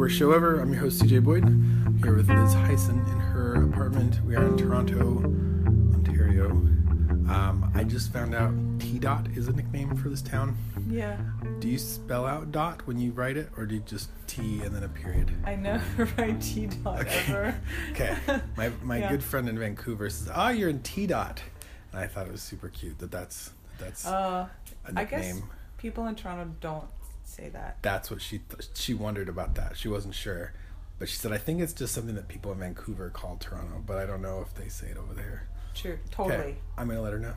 Worst Show Ever. I'm your host, CJ Boyd. I'm here with Liz Hysen in her apartment. We are in Toronto, Ontario. Um, I just found out T Dot is a nickname for this town. Yeah, Do you spell out dot when you write it, or do you just T and then a period? I never write T dot Okay. ever. Okay. My, my Yeah. good friend in Vancouver says, "Ah, you're in T Dot," and I thought it was super cute that that's that's Uh, a I guess nickname. people in Toronto don't say that. that's what she th- she wondered about that. She wasn't sure, but she said I think it's just something that people in Vancouver call Toronto, but I don't know if they say it over there. True, Okay, totally. I'm gonna let her know.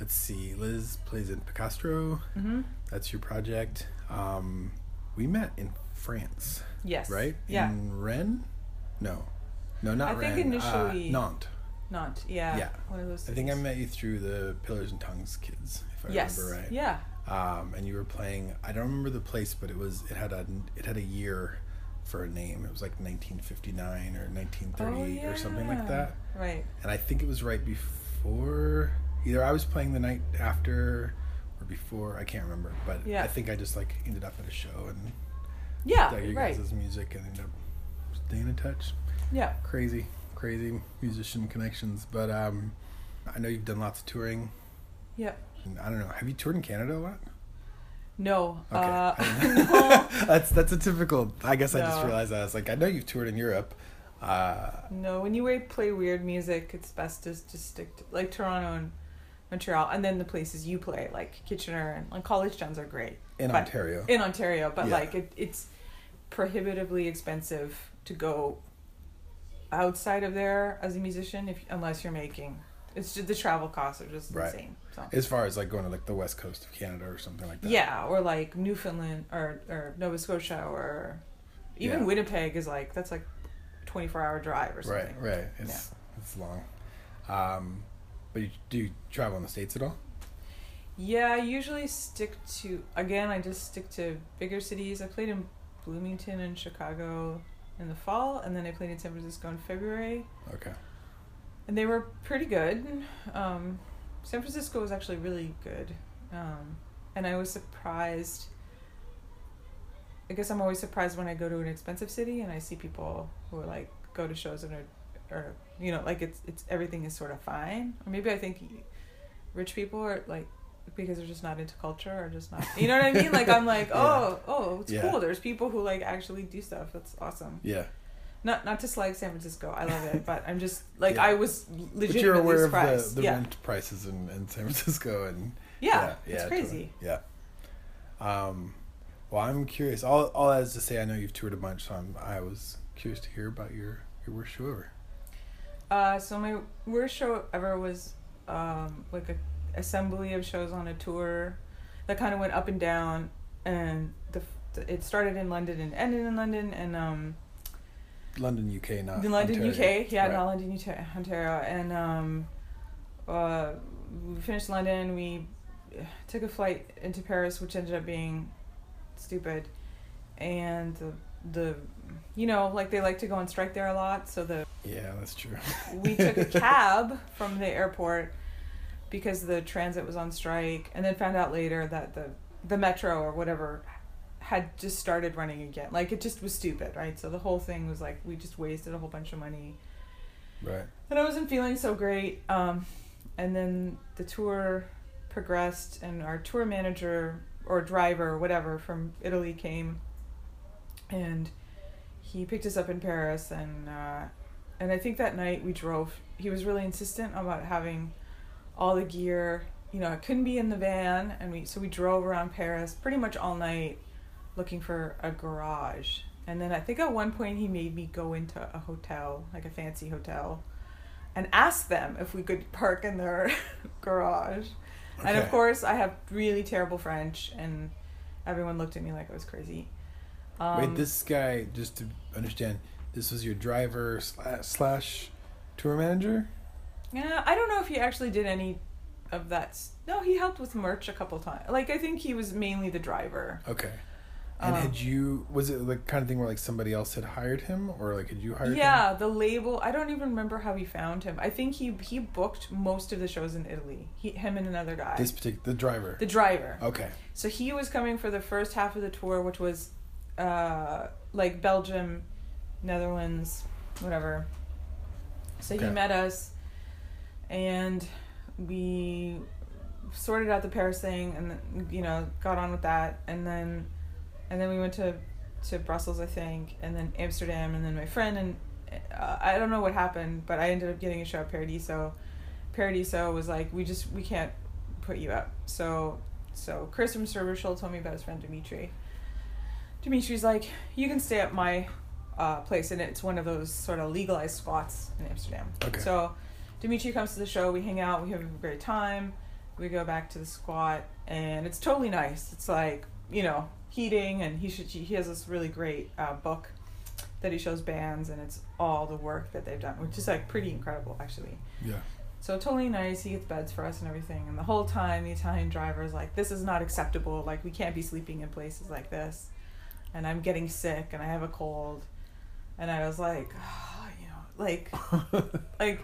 Let's see. Liz plays in Picastro. Mm-hmm. That's your project. Um, we met in France, Yes. right? Yeah. In Rennes? No, no, not I think initially- uh, Nantes. Not. Yeah. Yeah. One of those. I think I met you through the Pillars and Tongues kids, if I Yes. remember right. Yeah. Um, and you were playing. I don't remember the place, but it was it had a it had a year for a name. It was like 1959 or 1938 or something like Oh, that. Right. And I think it was right before either I was playing the night after or before. I can't remember, but Yeah. I think I just like ended up at a show and Yeah. dug your right. guys' music and ended up staying in touch. Yeah. Crazy, crazy musician connections. But um, I know you've done lots of touring. Yeah. I don't know. Have you toured in Canada a lot? No. Okay. Uh, no. that's that's a typical. I guess I just realized that. I was like, I know you've toured in Europe. Uh, No, when you play weird music, it's best to just stick to like Toronto and Montreal, and then the places you play, like Kitchener and like college towns, are great in But- Ontario. in Ontario. But Yeah. like it, it's prohibitively expensive to go outside of there as a musician, if unless you're making. It's just the travel costs are just Right. insane. So as far as like going to like the west coast of Canada or something like that. yeah, or like Newfoundland or or Nova Scotia or even Yeah. Winnipeg is like that's like twenty four hour drive or something. Right. Right. It's it's long. Um, but you, do you travel in the states at all? Yeah, I usually stick to again. I just stick to bigger cities. I played in Bloomington and Chicago in the fall, and then I played in San Francisco in February, Okay. And they were pretty good. Um, San Francisco was actually really good, um, and I was surprised. I guess I'm always surprised when I go to an expensive city and I see people who are like go to shows and are, or you know, like it's it's everything is sort of fine. Or maybe I think rich people are like because they're just not into culture or just not you know what I mean? Like I'm like, Yeah. oh, oh, it's Yeah. cool. There's people who like actually do stuff. That's awesome. Yeah. Not not to slag San Francisco. I love it, but I'm just like Yeah. I was But you're aware surprised. of the, the yeah. rent prices in, in San Francisco and yeah, yeah, it's crazy. totally. Yeah. Um, well, I'm curious. All all that is to say, I know you've toured a bunch, so I'm, I was curious to hear about your your worst show ever. Uh, so my worst show ever was um, like a assembly of shows on a tour that kind of went up and down, and the, the it started in London and ended in London, and um, London, UK, not in London, Ontario. UK, yeah, Right. not London, UK, Ontario, and um, uh, we finished London. We uh, took a flight into Paris, which ended up being stupid, and the the you know like they like to go on strike there a lot, so the Yeah, that's true. we took a cab from the airport because the transit was on strike and then found out later that the the metro or whatever had just started running again. Like it just was stupid right? So the whole thing was like we just wasted a whole bunch of money. Right. and i wasn't feeling so great um, and then the tour progressed and our tour manager or driver or whatever from italy came and he picked us up in paris and uh, and i think that night we drove. He was really insistent about having all the gear. You know it couldn't be in the van and we so we drove around paris pretty much all night looking for a garage and then i think at one point he made me go into a hotel like a fancy hotel and ask them if we could park in their garage and of course i have really terrible french and everyone looked at me like i was crazy um, Wait, this guy, just to understand, this was your driver slash, slash tour manager. Yeah, I don't know if he actually did any of that. No, he helped with merch a couple times. Like I think he was mainly the driver. Okay. And Um, had you was it the kind of thing where like somebody else had hired him, or like had you hired him? Yeah, the label. I don't even remember how we found him. I think he he booked most of the shows in Italy. He, him, and another guy. This particular the driver. the driver. Okay. So he was coming for the first half of the tour, which was uh, like Belgium, Netherlands, whatever. So he met us, and we sorted out the Paris thing, and you know got on with that, and then and then we went to to Brussels, I think, and then Amsterdam, and then my friend and uh, I don't know what happened, but I ended up getting a show at Paradiso. Paradiso was like, we just we can't put you up. So so Chris from Servershell told me about his friend Dimitri. Dimitri's like, you can stay at my uh, place, and it's one of those sort of legalized squats in Amsterdam. Okay. So Dimitri comes to the show, we hang out, we have a great time. We go back to the squat, and it's totally nice. It's like you know heating, and he should he has this really great uh, book that he shows bands, and it's all the work that they've done, which is like pretty incredible actually. Yeah. So totally nice. He gets beds for us and everything. And the whole time, the Italian driver is like, "This is not acceptable. Like, we can't be sleeping in places like this." And I'm getting sick, and I have a cold, and I was like, "Ah, you know, like, like,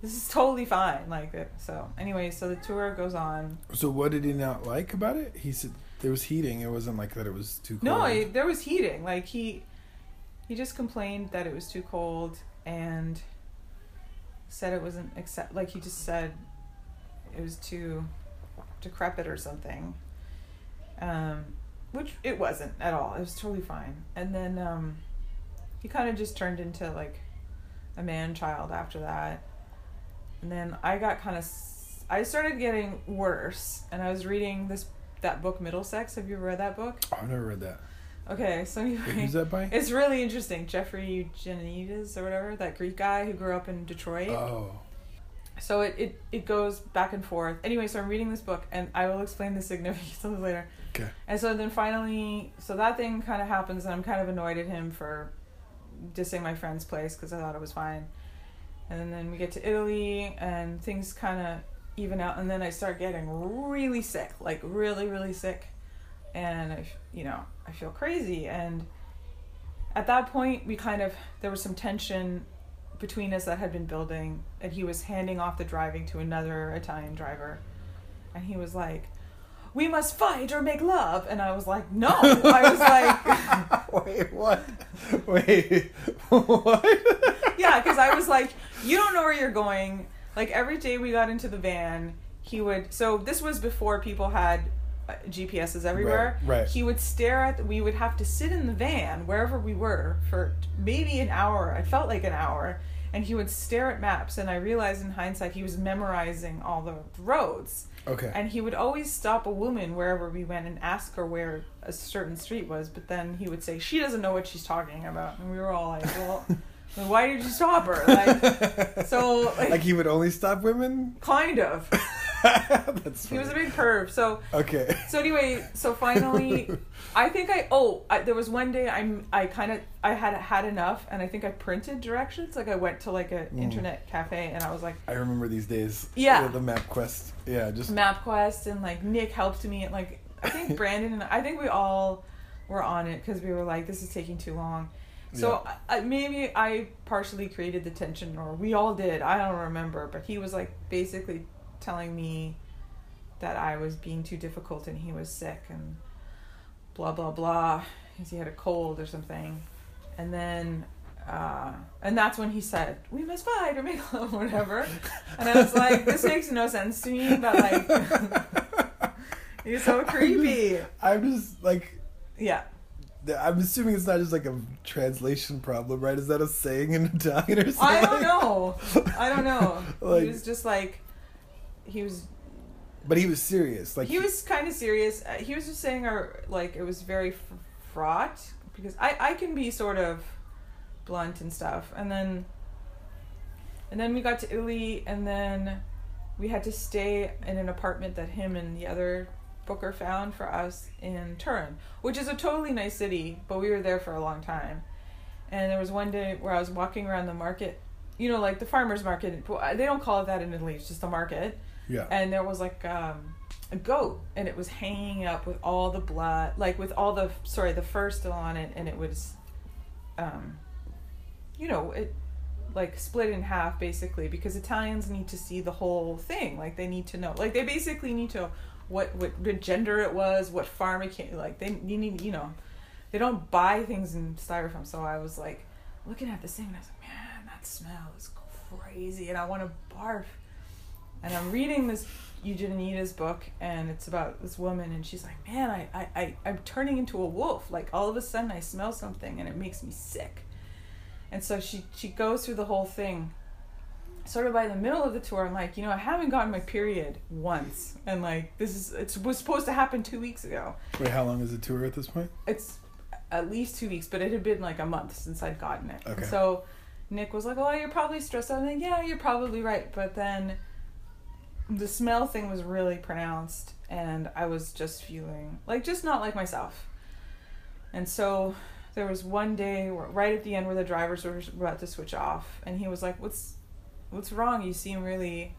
this is totally fine. Like, so anyway, so the tour goes on. so what did he not like about it? He said there was heating. It wasn't like that. It was too cold. No, I, there was heating. Like he, he just complained that it was too cold and said it wasn't accept. Like he just said it was too decrepit or something. Um, which it wasn't at all. It was totally fine. And then um, he kind of just turned into like a man child after that. And then I got kind of, I started getting worse, and I was reading this that book Middlesex. Have you ever read that book? Oh, I've never read that. Okay, so Wait, anyway, who's that by? it's really interesting. Jeffrey Eugenides or whatever, that Greek guy who grew up in Detroit. Oh. So it, it, it goes back and forth. Anyway, so I'm reading this book, and I will explain the significance of it later. Okay. And so then finally, so that thing kind of happens, and I'm kind of annoyed at him for dissing my friend's place because I thought it was fine. And then we get to Italy, and things kind of even out, and then I start getting really sick, like really, really sick, and I, you know, I feel crazy. And at that point, we kind of there was some tension between us that had been building, and he was handing off the driving to another Italian driver, and he was like, "We must fight or make love," and I was like, "No," I was like. Wait, what? Wait, what? yeah, because I was like, you don't know where you're going. Like every day we got into the van, he would. So this was before people had uh, GPSs everywhere. Right, right. He would stare at. We would have to sit in the van wherever we were for maybe an hour. I felt like an hour, and he would stare at maps. And I realized in hindsight he was memorizing all the roads. Okay. And he would always stop a woman wherever we went and ask her where a certain street was, but then he would say, She doesn't know what she's talking about. And we were all like, Well, then why did you stop her? Like, so, like, like he would only stop women. kind of. That's He was a big perv. So, Okay. so anyway, so finally, I think I, oh, I, there was one day I'm, I kind of, I had had enough and I think I printed directions. Like, I went to like an Mm. internet cafe and I was like, I remember these days. Yeah. The map quest. Yeah, just map quest and like Nick helped me and like I think Brandon and I think we all were on it because we were like this is taking too long. So I, I- maybe I partially created the tension or we all did. I don't remember, but he was like basically telling me that I was being too difficult and he was sick and blah blah blah because he had a cold or something. And then uh, and that's when he said, "We must fight or make love, or whatever." And I was like, "This makes no sense to me," but like, you're so creepy. I'm just like Yeah, I'm assuming it's not just like a translation problem, right? Is that a saying in Italian or something? I don't know. I don't know. Like- he was just like, he was But he was serious. Like he was kind of serious. Uh, He was just saying, our like it was very fraught because I I can be sort of blunt and stuff, and then and then we got to Italy, and then we had to stay in an apartment that him and the other booker found for us in Turin, which is a totally nice city, but we were there for a long time. And there was one day where I was walking around the market, you know, like the farmers market. They don't call it that in Italy; it's just the market yeah. and there was like um, a goat and it was hanging up with all the blood like with all the sorry the fur still on it and it was um, you know it like split in half basically because italians need to see the whole thing like they need to know like they basically need to what what the gender it was what farm it came like they you need you know they don't buy things in styrofoam. So I was like looking at this thing and I was like, man, that smell is crazy, and I want to barf. And I'm reading this Eugenides's book, and it's about this woman, and she's like, man, I, I, I, I'm turning into a wolf. Like all of a sudden, I smell something, and it makes me sick. And so she she goes through the whole thing. Sort of by the middle of the tour, I'm like, you know, I haven't gotten my period once, and like this is it was supposed to happen two weeks ago. Wait, how long is the tour at this point? It's at least two weeks, but it had been like a month since I'd gotten it. Okay. And so Nick was like, "Oh, you're probably stressed out." I'm like, "Yeah, you're probably right," but then the smell thing was really pronounced, and I was just feeling like just not like myself. And so there was one day right at the end where the drivers were about to switch off, and he was like, "What's what's wrong? You seem really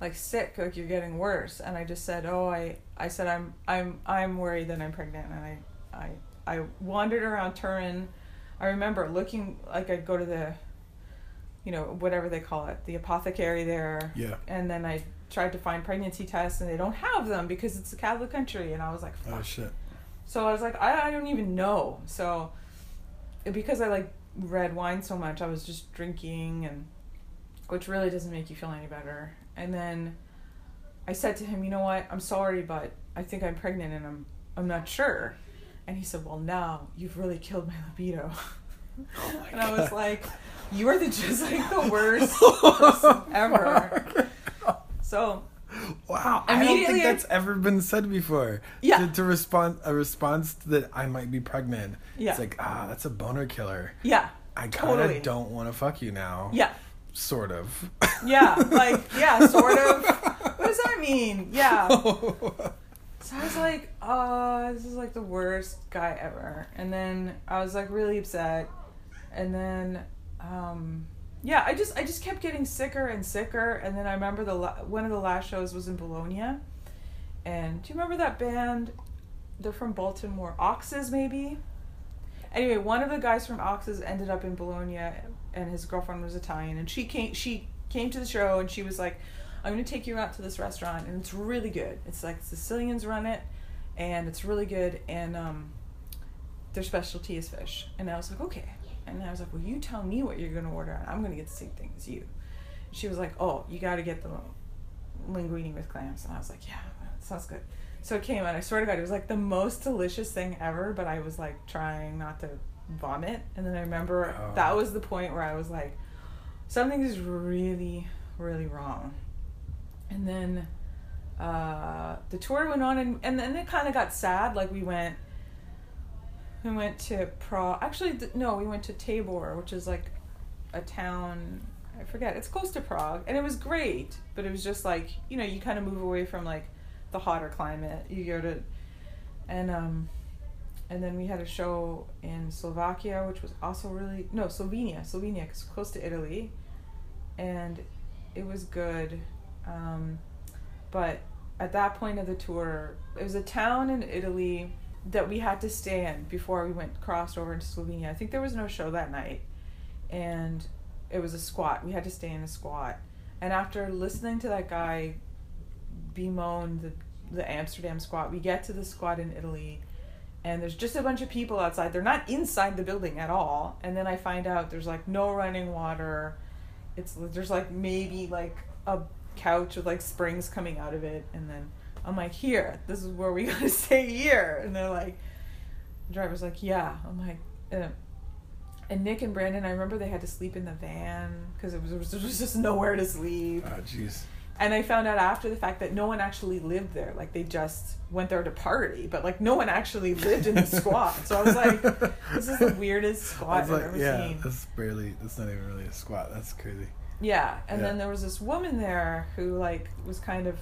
like sick, like you're getting worse." And I just said, "Oh, I I said I'm I'm I'm worried that I'm pregnant." And I I I wandered around Turin. I remember looking like I'd go to the you know, whatever they call it, the apothecary there. Yeah. And then I tried to find pregnancy tests and they don't have them because it's a Catholic country and I was like, Oh Fuck. shit. So I was like, I, I don't even know. So because I like red wine so much, I was just drinking and which really doesn't make you feel any better. And then I said to him, you know what, I'm sorry, but I think I'm pregnant and I'm I'm not sure. And he said, Well now you've really killed my libido. Oh my and I was like, You are the just like the worst person ever. So Wow, I don't think that's ever been said before. Yeah. To, to respond a response that I might be pregnant. Yeah. It's like ah, that's a boner killer. yeah. I kind of Totally. don't want to fuck you now. Yeah. Sort of. Yeah. Like, yeah, sort of. What does that mean? Yeah. So I was like, oh, this is like the worst guy ever. And then I was like really upset. And then, um, yeah, I just I just kept getting sicker and sicker. And then I remember the la- one of the last shows was in Bologna. And do you remember that band? They're from Baltimore, Oxes maybe. Anyway, one of the guys from Oxes ended up in Bologna, and his girlfriend was Italian, and she came she came to the show, and she was like, I'm gonna take you out to this restaurant, and it's really good. It's like Sicilians run it, and it's really good, and um, their specialty is fish. And I was like, okay. And I was like, well, you tell me what you're gonna order, and I'm gonna get the same thing as you. She was like, oh, you got to get the linguine with clams, and I was like, yeah, that sounds good. So it came, and I swear to God, it was like the most delicious thing ever. But I was like trying not to vomit, and then I remember Oh. that was the point where I was like, something is really, really wrong. And then uh, the tour went on, and, and then it kind of got sad. Like we went, we went to Prague. Actually, th- no, we went to Tabor, which is like a town. I forget. It's close to Prague, and it was great. But it was just like you know, you kind of move away from like the hotter climate. You go to, and um, and then we had a show in Slovakia, which was also really no Slovenia, Slovenia, 'cause close to Italy, and it was good. Um, but at that point of the tour, it was a town in Italy that we had to stay in before we went crossed over into Slovenia. I think there was no show that night, and it was a squat. We had to stay in a squat. And after listening to that guy bemoan the the Amsterdam squat, we get to the squat in Italy, and there's just a bunch of people outside. They're not inside the building at all. And then I find out there's like no running water. It's there's like maybe like a couch with like springs coming out of it, and then I'm like, here, this is where we gotta stay here. And they're like, the driver's like, yeah. I'm like, uh, and Nick and Brandon, I remember they had to sleep in the van because it was there was just nowhere to sleep. Oh jeez. And I found out after the fact that no one actually lived there. Like they just went there to party, but like no one actually lived in the squat. So I was like, this is the weirdest squat I've like, ever yeah, seen. that's barely. That's not even really a squat. That's crazy. Yeah, and Yeah. then there was this woman there who like was kind of,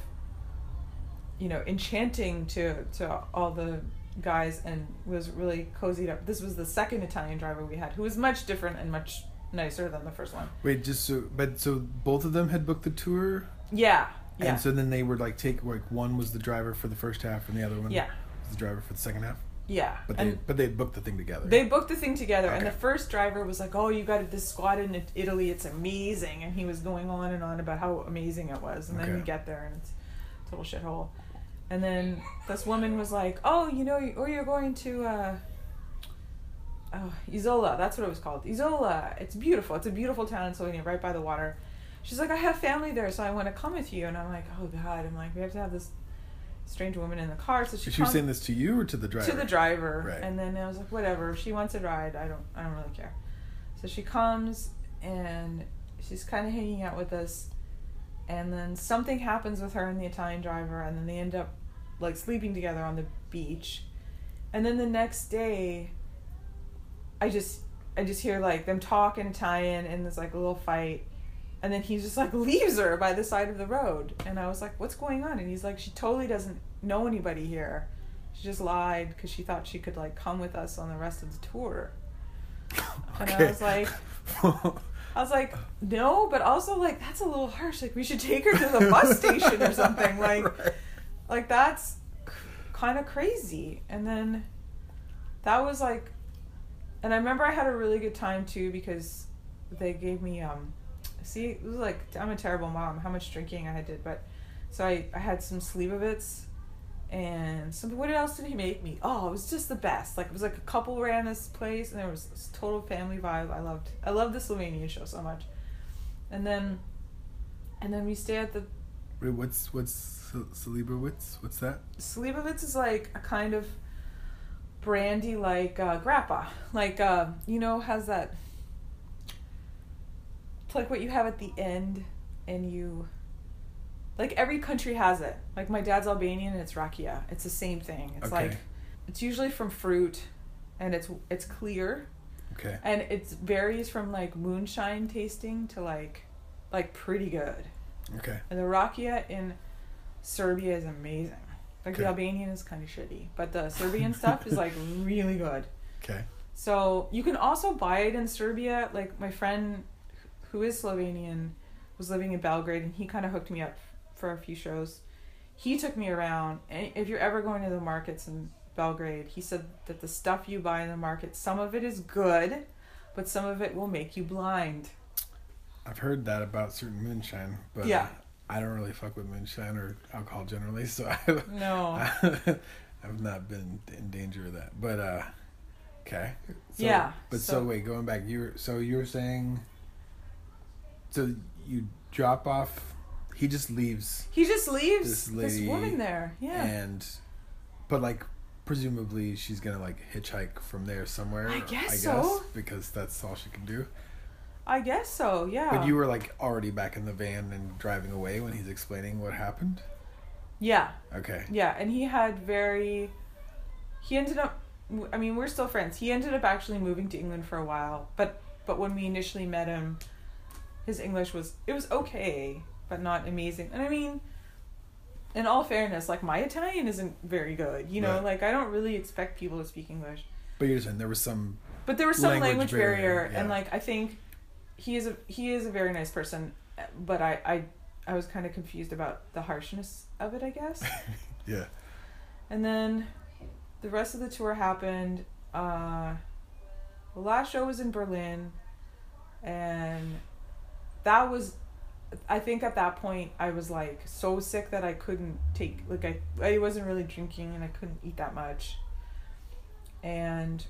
you know, enchanting to to all the guys and was really cozied up. This was the second Italian driver we had, who was much different and much nicer than the first one. Wait, just so, but so both of them had booked the tour, Yeah, yeah, and so then they would like take like one was the driver for the first half, and the other one yeah, was the driver for the second half. yeah. But they and but they booked the thing together. They booked the thing together, and the Okay. first driver was like, "Oh, you got this squad in It- Italy. It's amazing," and he was going on and on about how amazing it was. And then we Okay. get there, and it's a total shithole. And then this woman was like, "Oh, you know, or you're going to, uh, oh, Isola. That's what it was called. Isola. It's beautiful. It's a beautiful town in Slovenia, right by the water. She's like, I have family there, so I want to come with you. And I'm like, oh God. I'm like, we have to have this strange woman in the car. So she. Comes- saying this to you or to the driver? to the driver Right. and then i was like whatever if she wants a ride i don't i don't really care so she comes and she's kind of hanging out with us and then something happens with her and the italian driver and then they end up like sleeping together on the beach and then the next day i just i just hear like them talk in italian and there's like a little fight and then he just like leaves her by the side of the road. And i was like what's going on? And he's like she totally doesn't know anybody here. She just lied because she thought she could like come with us on the rest of the tour. And i was like i was like no but also like that's a little harsh. Like we should take her to the bus station or something. Like Right. like that's kind of crazy. And then that was like and i remember i had a really good time too because they gave me um see it was like i'm a terrible mom how much drinking i had did but so i i had some slivovitz and some what else did he make me oh it was just the best like it was like a couple ran this place and there was this total family vibe i loved i loved the slovenian show so much and then and then we stay at the Wait, what's what's Celebrowitz? What's that? Slivovitz is like a kind of brandy like uh, grappa. Like, uh, you know, has that. Like what you have at the end, and you. Like every country has it. Like my dad's Albanian and it's rakia. It's the same thing. It's Okay. like it's usually from fruit and it's it's clear Okay. and it varies from like moonshine tasting to like like pretty good. Okay. And the rakia in Serbia is amazing. Like the Albanian is kind of shitty, but the Serbian stuff is like really good. Okay. So you can also buy it in Serbia. Like my friend who is Slovenian was living in Belgrade and he kind of hooked me up for a few shows. He took me around and if you're ever going to the markets in Belgrade, he said that the stuff you buy in the market, some of it is good, but some of it will make you blind. I've heard that about certain moonshine, but Yeah. I don't really fuck with moonshine or alcohol generally, so I, No. I've not been in danger of that. But uh, okay. So, Yeah, But so, so- wait, going back, you were so you were saying, so you drop off. He just leaves, He just leaves This this, woman there. Yeah. and but like presumably she's gonna like hitchhike from there somewhere. I guess I guess so. because that's all she can do. I guess so, yeah. But you were like already back in the van and driving away when he's explaining what happened. Yeah. Okay. Yeah, and he had very he ended up I mean, we're still friends. He ended up actually moving to England for a while, but but when we initially met him, his English was it was okay, but not amazing. And I mean, in all fairness, like my Italian isn't very good. You know, Right. like I don't really expect people to speak English. But you're saying there was some But there was some Language language, barrier, barrier, and like I think he is a he is a very nice person, but I I I was kind of confused about the harshness of it, I guess. yeah. and then the rest of the tour happened. Uh, the last show was in Berlin, and that was. I think at that point I was like so sick that I couldn't take like I I wasn't really drinking and I couldn't eat that much. And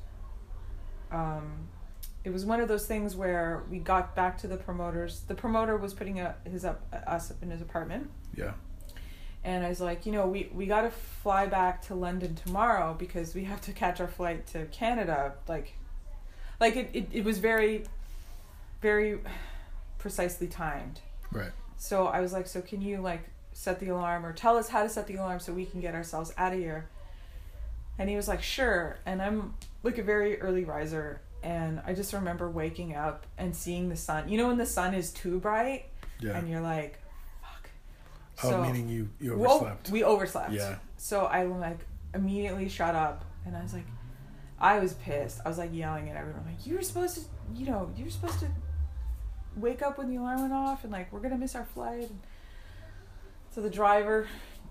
um it was one of those things where we got back to the promoters. The promoter was putting a, his up us up in his apartment Yeah. and I was like, you know, we we got to fly back to London tomorrow because we have to catch our flight to Canada. Like, like it, it, it was very, very precisely timed. Right. So I was like, so can you like set the alarm or tell us how to set the alarm so we can get ourselves out of here? And he was like, sure. And I'm like a very early riser, and I just remember waking up and seeing the sun. You know, when the sun is too bright, Yeah. and you're like, fuck. oh, meaning you you overslept. we overslept. Yeah. So I like immediately shut up and I was like, I was pissed. I was like yelling at everyone like, you were supposed to, you know, you were supposed to wake up when the alarm went off and like we're gonna miss our flight. And so the driver,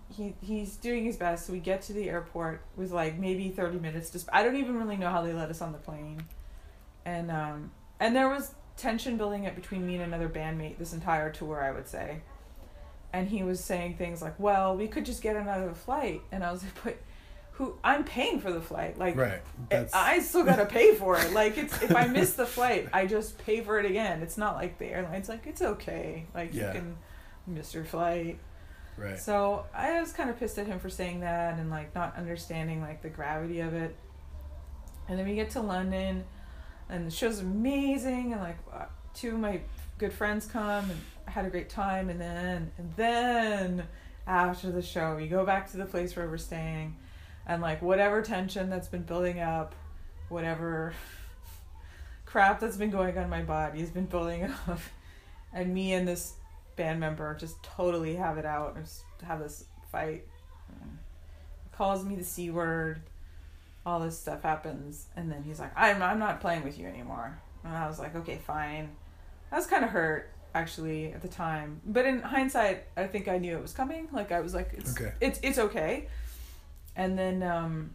he he's doing his best. So we get to the airport with like maybe thirty minutes. Just I don't even really know how they let us on the plane, and um and there was tension building up between me and another bandmate this entire tour. I would say and he was saying things like, "Well, we could just get another flight," and I was like, "But who I'm paying for the flight. Like Right. That's I still gotta pay for it. Like it's if I miss the flight, I just pay for it again. It's not like the airline's like it's okay. Like Yeah. you can miss your flight. right. So I was kind of pissed at him for saying that and like not understanding like the gravity of it. And then we get to London, and the show's amazing, and like uh, two of my good friends come, and I had a great time. And then and then after the show, we go back to the place where we're staying, and like whatever tension that's been building up, whatever crap that's been going on in my body has been building up, and me and this band member just totally have it out and just have this fight. Calls me the c word. All this stuff happens, and then he's like, "I'm I'm not playing with you anymore." And I was like, "Okay, fine." I was kind of hurt actually at the time, but in hindsight, I think I knew it was coming. Like I was like, "It's Okay. it's it's okay." And then um.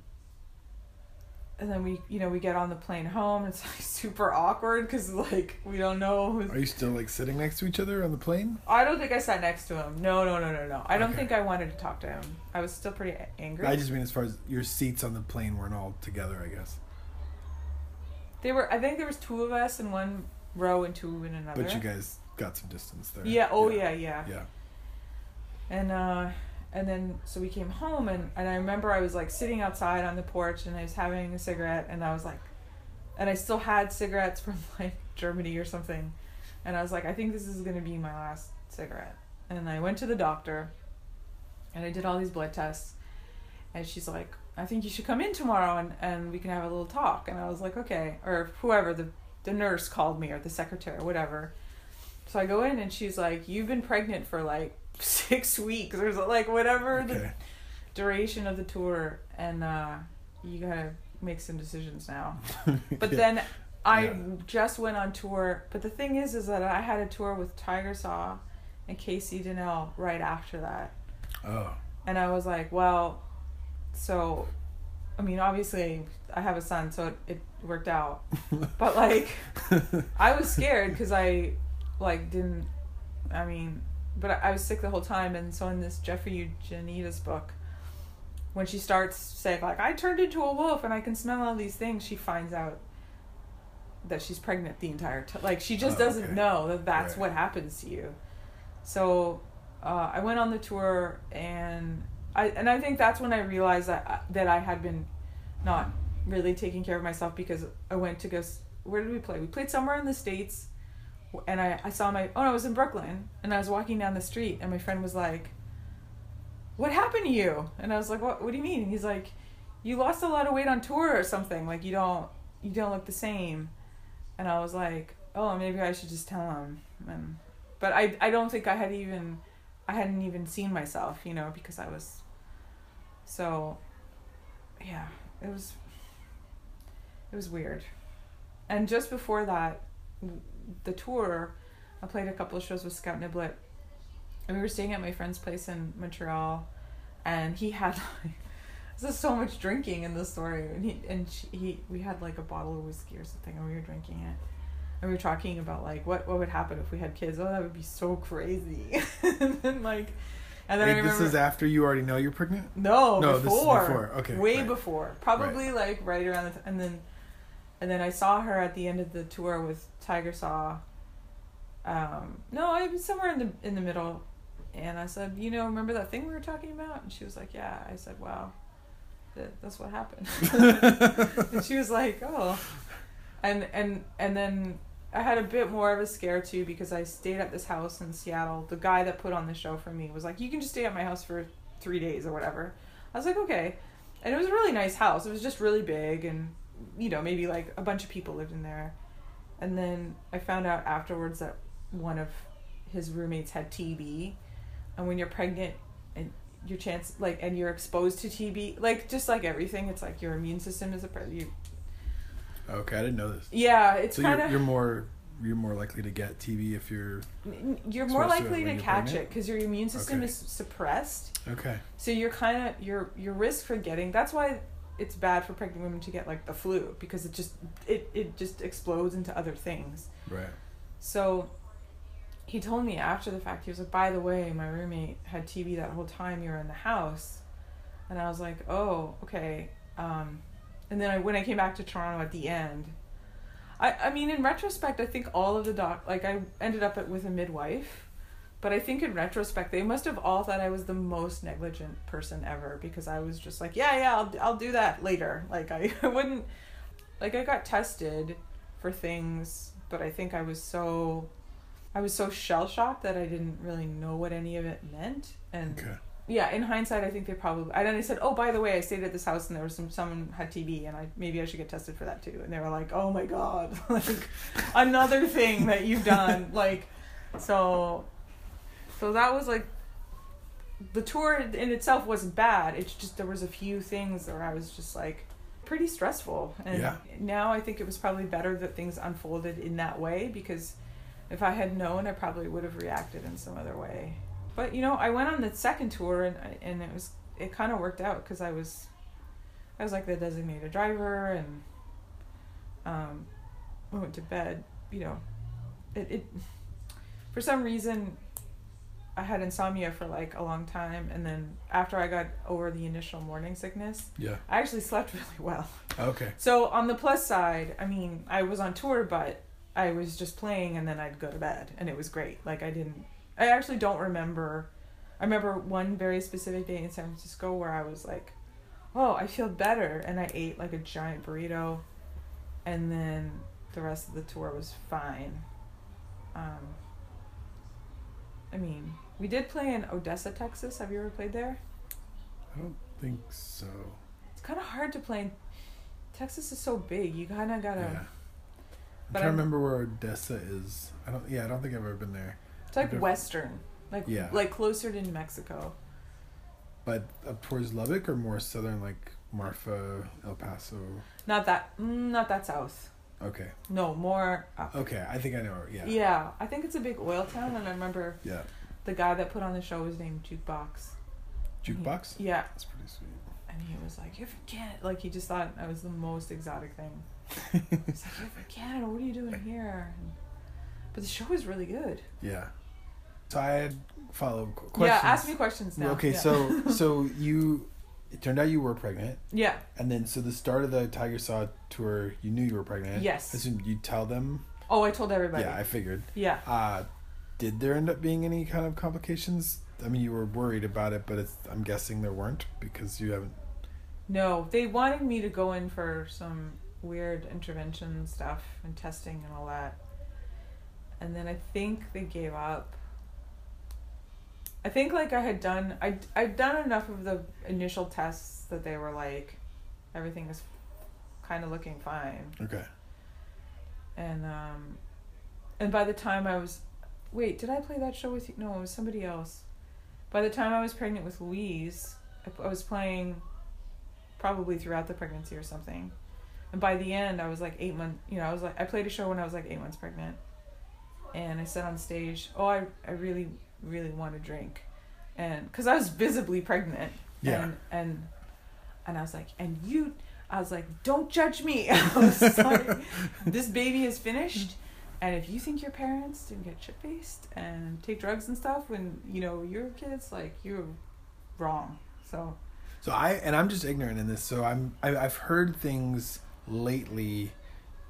And then we, you know, we get on the plane home. It's like super awkward because like we don't know who's Are you still like sitting next to each other on the plane? I don't think I sat next to him. No, no, no, no, no. I don't Okay. think I wanted to talk to him. I was still pretty angry. I just mean as far as your seats on the plane weren't all together, I guess. They were. I think there was two of us in one row and two in another. But you guys got some distance there. Yeah. Oh yeah. Yeah. Yeah. And uh, and then so we came home and and I remember I was like sitting outside on the porch and I was having a cigarette and I was like, and I still had cigarettes from like Germany or something, and I was like, I think this is gonna be my last cigarette. And I went to the doctor, and I did all these blood tests, and she's like, I think you should come in tomorrow and and we can have a little talk. And I was like, okay, or whoever the the nurse called me or the secretary or whatever. So I go in and she's like, you've been pregnant for like six weeks or so, like whatever the duration of the tour and uh you gotta make some decisions now but Yeah. then i Yeah. just went on tour but the thing is is that i had a tour with tiger saw and casey Donnell right after that Oh. and i was like well so i mean obviously i have a son so it, it worked out but like I was scared because I like didn't. I mean, but I, was sick the whole time, and so in this Jeffrey Eugenides book, when she starts saying like I turned into a wolf and I can smell all these things, she finds out that she's pregnant the entire time. Like she just Oh, doesn't okay. know that that's Right. what happens to you. So uh, I went on the tour, and I and I think that's when I realized that that I had been not really taking care of myself because I went to go. Where did we play? We played somewhere in the states, and I I saw my oh I was in Brooklyn, and I was walking down the street, and my friend was like, "What happened to you?" And I was like, "What? What do you mean?" And he's like, "You lost a lot of weight on tour or something. Like you don't you don't look the same." And I was like, "Oh, maybe I should just tell him." And but I I don't think I had even I hadn't even seen myself, you know, because I was so yeah, it was it was weird. And just before that, the tour, I played a couple of shows with Scout Niblett, and we were staying at my friend's place in Montreal, and he had like there's so much drinking in the story, and he and she, he we had like a bottle of whiskey or something, and we were drinking it. And we were talking about like what what would happen if we had kids. Oh, that would be so crazy. and then like, and then I Wait, remember this is after you already know you're pregnant? no, No, this is before. before. Okay, Way right. before. Probably like right around the t- and then and then I saw her at the end of the tour with Tiger Saw. Um, no, I was somewhere in the in the middle and I said, "You know, remember that thing we were talking about?" And she was like, "Yeah." I said, "Wow. That, that's what happened." and she was like, "Oh." And and and then I had a bit more of a scare too because I stayed at this house in Seattle. The guy that put on the show for me was like, "You can just stay at my house for 3 days or whatever." I was like, "Okay." And it was a really nice house. It was just really big and you know, maybe like a bunch of people lived in there. And then I found out afterwards that one of his roommates had TB. And when you're pregnant and your chance like and you're exposed to TB, like just like everything, it's like your immune system is a pre- you okay, I didn't know this. yeah, it's So kind you're, of you're more you're more likely to get TB if you're You're more Supposed to likely to catch pregnant? it because your immune system Okay. is suppressed. okay. So you're kind of your your risk for getting. That's why it's bad for pregnant women to get like the flu because it just it it just explodes into other things. Right. So he told me after the fact he was like, by the way, my roommate had TB that whole time you were in the house. and I was like, oh, okay. Um, and then I, when I came back to Toronto at the end, I, I mean, in retrospect, I think all of the doc, like I ended up at, with a midwife, but I think in retrospect, they must have all thought I was the most negligent person ever because I was just like, yeah, yeah, I'll, I'll do that later. Like I, I wouldn't, like I got tested for things, but I think I was so, I was so shell shocked that I didn't really know what any of it meant. And Okay. yeah, in hindsight, I think they probably. And then I said, "Oh, by the way, I stayed at this house, and there was some someone had TB, and I maybe I should get tested for that too." And they were like, "Oh my god, like another thing that you've done." like, so, so that was like, the tour in itself wasn't bad. It's just there was a few things where I was just like pretty stressful, and Yeah. now I think it was probably better that things unfolded in that way because if I had known, I probably would have reacted in some other way. But you know, I went on the second tour and and it was it kind of worked out because I was I was like the designated driver and um I went to bed. You know, it it for some reason I had insomnia for like a long time and then after I got over the initial morning sickness, Yeah. I actually slept really well. Okay. So on the plus side, I mean, I was on tour, but I was just playing and then I'd go to bed, and it was great. Like I didn't, I actually don't remember. I remember one very specific day in San Francisco where I was like, "Oh, I feel better," and I ate like a giant burrito, and then the rest of the tour was fine. Um, I mean, we did play in Odessa, Texas. Have you ever played there? I don't think so. It's kind of hard to play. in Texas is so big. You kind of gotta. Yeah. I'm But trying to remember where Odessa is. I don't. Yeah, I don't think I've ever been there. It's like western, like Yeah. like closer to New Mexico. But up towards Lubbock or more southern, like Marfa, El Paso. Not that, mm, not that south. Okay. No, more up. Okay. I think I know. Yeah. Yeah, I think it's a big oil town, and I remember Yeah. The guy that put on the show was named Jukebox. Jukebox. Yeah, That's pretty sweet. and he was like, "You're from Canada." Like he just thought I was the most exotic thing. He's like, "You're from Canada. What are you doing here?" And, but the show was really good. yeah. So I had follow up questions. Yeah, ask me questions now. Okay, Yeah. so so you it turned out you were pregnant, yeah, and then so the start of the Tiger Saw tour, you knew you were pregnant. Yes. I assume you tell them. oh, I told everybody. Yeah, I figured. yeah. Uh, did there end up being any kind of complications? I mean, you were worried about it, but it's, I'm guessing there weren't because you haven't. No, they wanted me to go in for some weird intervention stuff and testing and all that. And then I think they gave up. I think like I had done I I'd done enough of the initial tests that they were like everything is kind of looking fine. Okay. And um and by the time I was wait, did I play that show with you? No, it was somebody else. By the time I was pregnant with Louise, I, I was playing probably throughout the pregnancy or something. And by the end, I was like eight months. You know, I was like I played a show when I was like eight months pregnant, and I said on stage, "Oh, I I really really want to drink," and because I was visibly pregnant. Yeah. And and and I was like, and you. I was like, don't judge me. I was like, this baby is finished. And if you think your parents didn't get shit faced and take drugs and stuff when, you know, your kids, like, you're wrong. So, So I and I'm just ignorant in this. So I'm I, I've heard things lately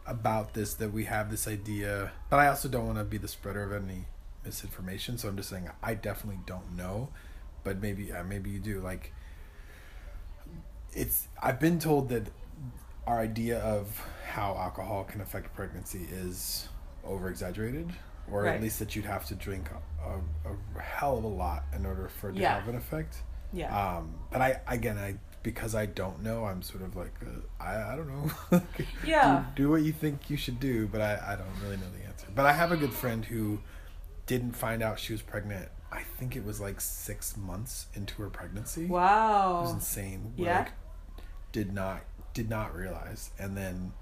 about this that we have this idea, but I also don't want to be the spreader of any misinformation. So I'm just saying I definitely don't know, but maybe uh, maybe you do. Like it's I've been told that our idea of how alcohol can affect pregnancy is over exaggerated, or Right. at least that you'd have to drink a, a, hell of a lot in order for it to Yeah. have an effect. yeah. Um, but I again, I because I don't know, I'm sort of like uh, I I don't know. Yeah. Do, do what you think you should do, but I I don't really know the answer. But I have a good friend who didn't find out she was pregnant. I think it was like six months into her pregnancy. Wow. It was insane. Yeah. Like, did not did not realize, and then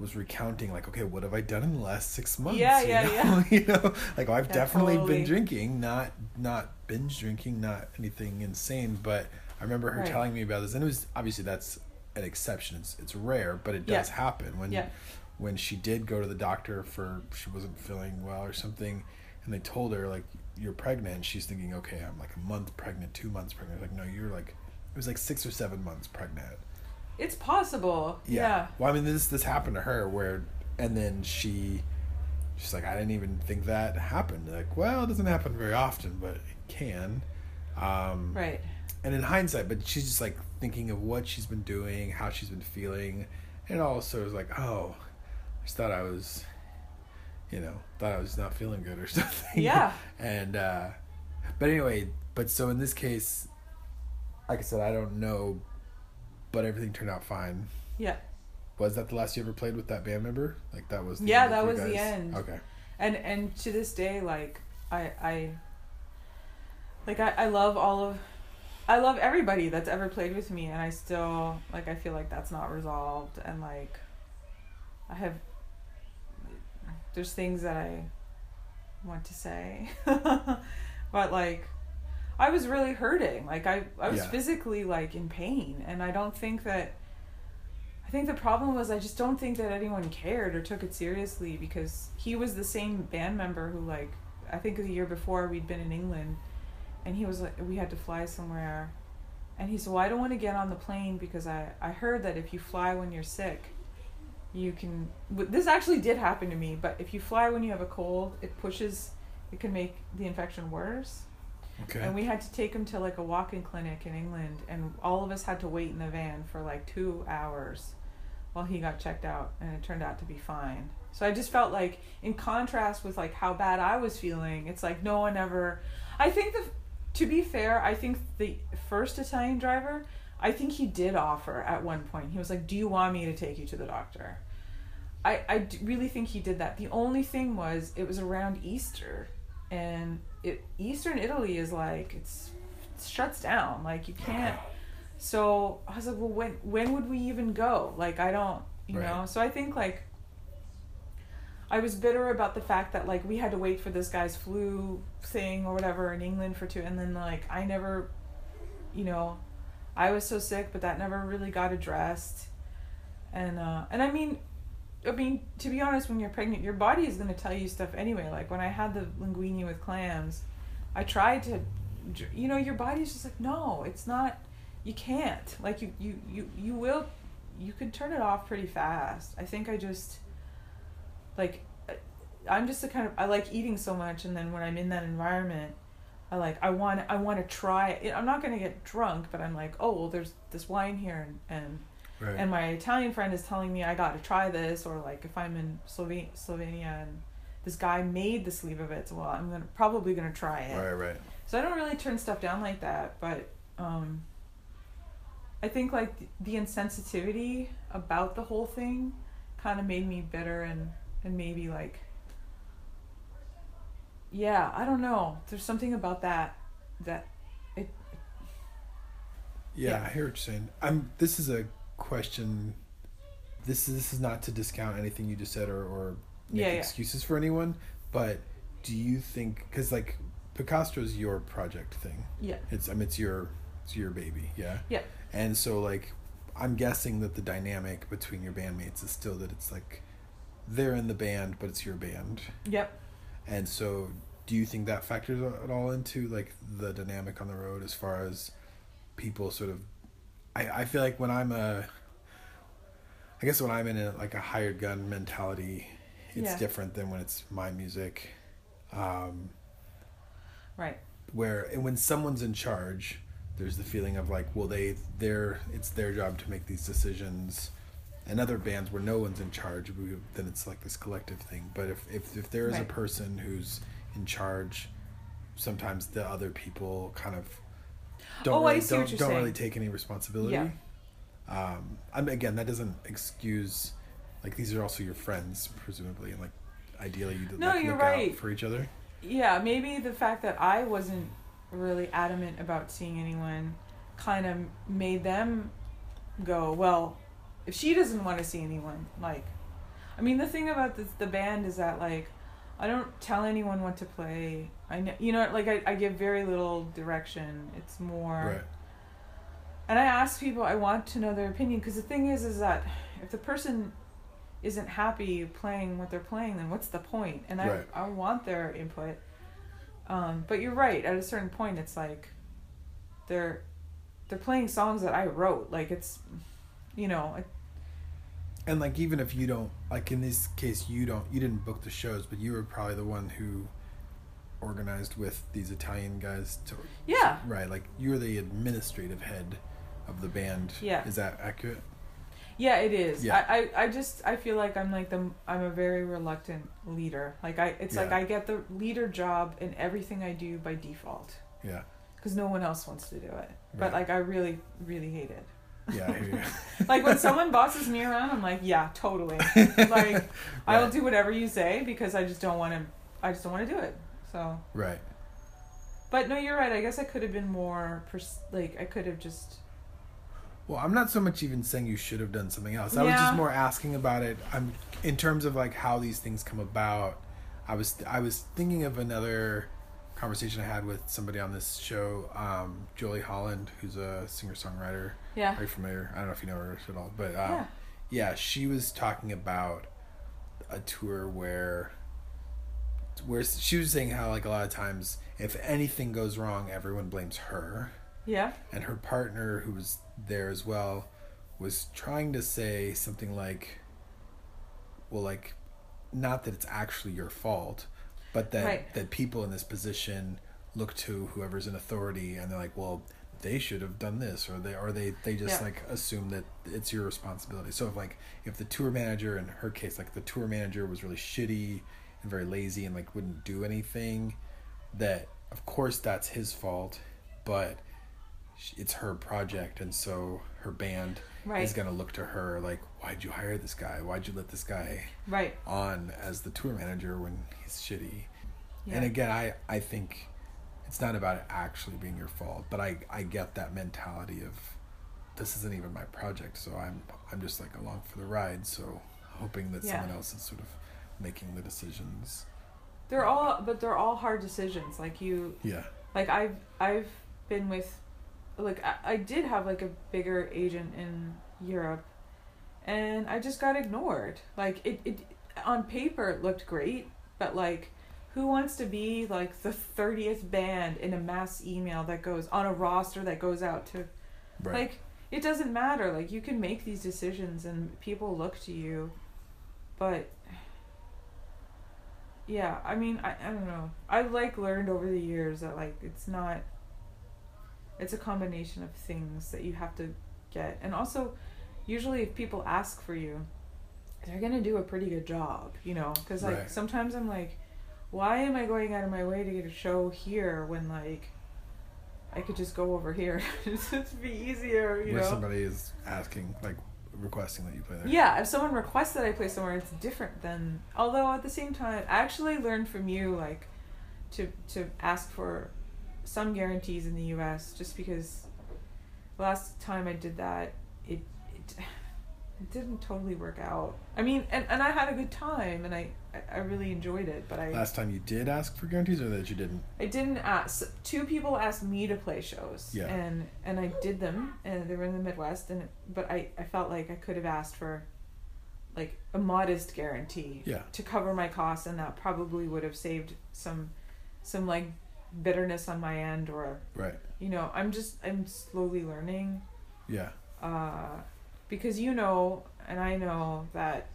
was recounting like, okay, what have I done in the last six months? Yeah, you yeah, know? yeah. you know, like oh, I've Yeah, definitely totally. been drinking, not not binge drinking, not anything insane, but I remember her Right. telling me about this, and it was obviously that's an exception. It's it's rare, but it does Yeah. happen when Yeah. when she did go to the doctor for she wasn't feeling well or something, and they told her like you're pregnant. She's thinking, okay, I'm like a month pregnant, two months pregnant. Like no, you're like it was like six or seven months pregnant. It's possible. Yeah. Well, I mean, this this happened to her where, and then she, she's like, I didn't even think that happened. Like, well, it doesn't happen very often, but it can. Um, Right. and in hindsight, but she's just like thinking of what she's been doing, how she's been feeling, and also was like, oh, I just thought I was, you know, thought I was not feeling good or something. Yeah. and uh, but anyway, but so in this case, like I said, I don't know, but everything turned out fine. Yeah. Was that the last you ever played with that band member? Like that was. The Yeah, end that was the end. Okay. and and to this day like i i like i, I love all of i love everybody that's ever played with me and i still like i feel like that's not resolved and like i have there's things that i want to say but like i was really hurting like i i was Yeah. physically like in pain and i don't think that I think the problem was I just don't think that anyone cared or took it seriously because he was the same band member who like I think the year before we'd been in England and he was like we had to fly somewhere and he said, Well I don't want to get on the plane because I, I heard that if you fly when you're sick you can this actually did happen to me, but if you fly when you have a cold, it pushes it can make the infection worse. Okay. And we had to take him to like a walk-in clinic in England, and all of us had to wait in the van for like two hours while he got checked out, and it turned out to be fine. So I just felt like, in contrast with like how bad I was feeling, it's like no one ever. I think the, to be fair, I think the first Italian driver, I think he did offer at one point. He was like, "Do you want me to take you to the doctor?" I I really think he did that. The only thing was it was around Easter, and it Eastern Italy is like it's it shuts down. Like you can't. So I was like, well, when when would we even go? Like I don't, you Right. know. So I think like I was bitter about the fact that like we had to wait for this guy's flu thing or whatever in England for two, and then like I never, you know, I was so sick, but that never really got addressed. And uh, and I mean, I mean to be honest, when you're pregnant, your body is gonna tell you stuff anyway. Like when I had the linguine with clams, I tried to, you know, your body's just like no, it's not. You can't. Like you you you you will, you could turn it off pretty fast. I think I just, like, I'm just the kind of I like eating so much, and then when I'm in that environment. I like I want I want to try it. I'm not gonna get drunk, but I'm like, oh well, there's this wine here, and, and right. and my Italian friend is telling me I got to try this, or like if I'm in Sloven- Slovenia and this guy made the sleeve of it, so well, I'm gonna probably gonna try it. right. Right. So I don't really turn stuff down like that, but um, I think like the insensitivity about the whole thing kind of made me bitter and and maybe like yeah, I don't know. There's something about that that it Yeah, Yeah. I hear what you're saying. I'm. This is a question. This is this is not to discount anything you just said or or make Yeah, yeah. excuses for anyone. But do you think because like Picastro's your project thing? yeah It's I mean it's your it's your baby, yeah. Yeah. And so like I'm guessing that the dynamic between your bandmates is still that it's like they're in the band, but it's your band. yep And so, do you think that factors at all into like the dynamic on the road as far as people sort of? I I feel like when I'm a, I guess when I'm in a, like a hired gun mentality, it's Yeah. different than when it's my music. Um, right where and when someone's in charge, there's the feeling of like, well, they they're it's their job to make these decisions. And other bands where no one's in charge, we, then it's like this collective thing. But if if, if there is a person who's in charge, sometimes the other people kind of don't Oh, I really, see don't, you're don't really take any responsibility. Yeah. Um, I mean, again, that doesn't excuse like these are also your friends, presumably, and like ideally you No, like, you're look right. out for each other. yeah maybe the fact that i wasn't really adamant about seeing anyone kind of made them go well if she doesn't want to see anyone like i mean the thing about this, the band is that like i don't tell anyone what to play i know you know like i, I give very little direction it's more Right. and I ask people, I want to know their opinion because the thing is, is that if the person isn't happy playing what they're playing, then what's the point? And I, Right. I want their input. Um, but you're right. At a certain point, it's like they're they're playing songs that I wrote. Like it's, you know, And like even if you don't like in this case you don't you didn't book the shows, but you were probably the one who organized with these Italian guys to yeah, right like you're the administrative head of the band. Yeah. Is that accurate? yeah, it is. Yeah. I, I, I just I feel like I'm like the I'm a very reluctant leader. Like I, it's like I get the leader job in everything I do by default Yeah. because no one else wants to do it. But like I really really hate it. Yeah, I hear you. Like when someone bosses me around, I'm like, yeah, totally. Like I will do whatever you say because I just don't want to. I just don't want to do it. So, Right. but no, you're right. I guess I could have been more pers- like I could have just. Well, I'm not so much even saying you should have done something else. I was just more asking about it. I'm in terms of like how these things come about. I was I was thinking of another conversation I had with somebody on this show, um, Jolie Holland, who's a singer songwriter. Yeah. Very familiar. I don't know if you know her at all, but um, Yeah. yeah, she was talking about a tour where where she was saying how like a lot of times if anything goes wrong, everyone blames her Yeah. and her partner who was there as well was trying to say something like well like not that it's actually your fault but that Right. that people in this position look to whoever's in authority and they're like well they should have done this or they or they they just Yeah. like assume that it's your responsibility so if like if the tour manager in her case like the tour manager was really shitty and very lazy and like wouldn't do anything that of course that's his fault but it's her project and so her band Right. is going to look to her like why'd you hire this guy why'd you let this guy Right. on as the tour manager when he's shitty Yeah. and again i i think it's not about it actually being your fault but i i get that mentality of this isn't even my project so i'm i'm just like along for the ride so hoping that Yeah. someone else is sort of making the decisions They're all, but they're all hard decisions. Like you, yeah like I've I've been with, like I, I did have like a bigger agent in Europe, and I just got ignored. Like it, it on paper it looked great, but like. Who wants to be like the 30th band in a mass email that goes on a roster that goes out to right Like it doesn't matter. Like you can make these decisions and people look to you. But yeah, I mean, I, I don't know. I've like learned over the years that like it's not it's a combination of things that you have to get. And also usually if people ask for you, they're going to do a pretty good job, you know, cuz like Right. sometimes I'm like why am I going out of my way to get a show here when like I could just go over here. It'd be easier, you where know. somebody is asking like requesting that you play there Yeah, if someone requests that I play somewhere, it's different than. Although at the same time, I actually learned from you like to to ask for some guarantees in the U.S. Just because last time I did that, it it, it didn't totally work out. I mean, and, and I had a good time, and I I- really enjoyed it, but I last time you did ask for guarantees or that you didn't I didn't ask. Two people asked me to play shows, Yeah. and and I did them, and they were in the Midwest, and but I I felt like I could have asked for, like a modest guarantee yeah to cover my costs, and that probably would have saved some, some like bitterness on my end, or right you know I'm just I'm slowly learning, yeah uh, because you know and I know that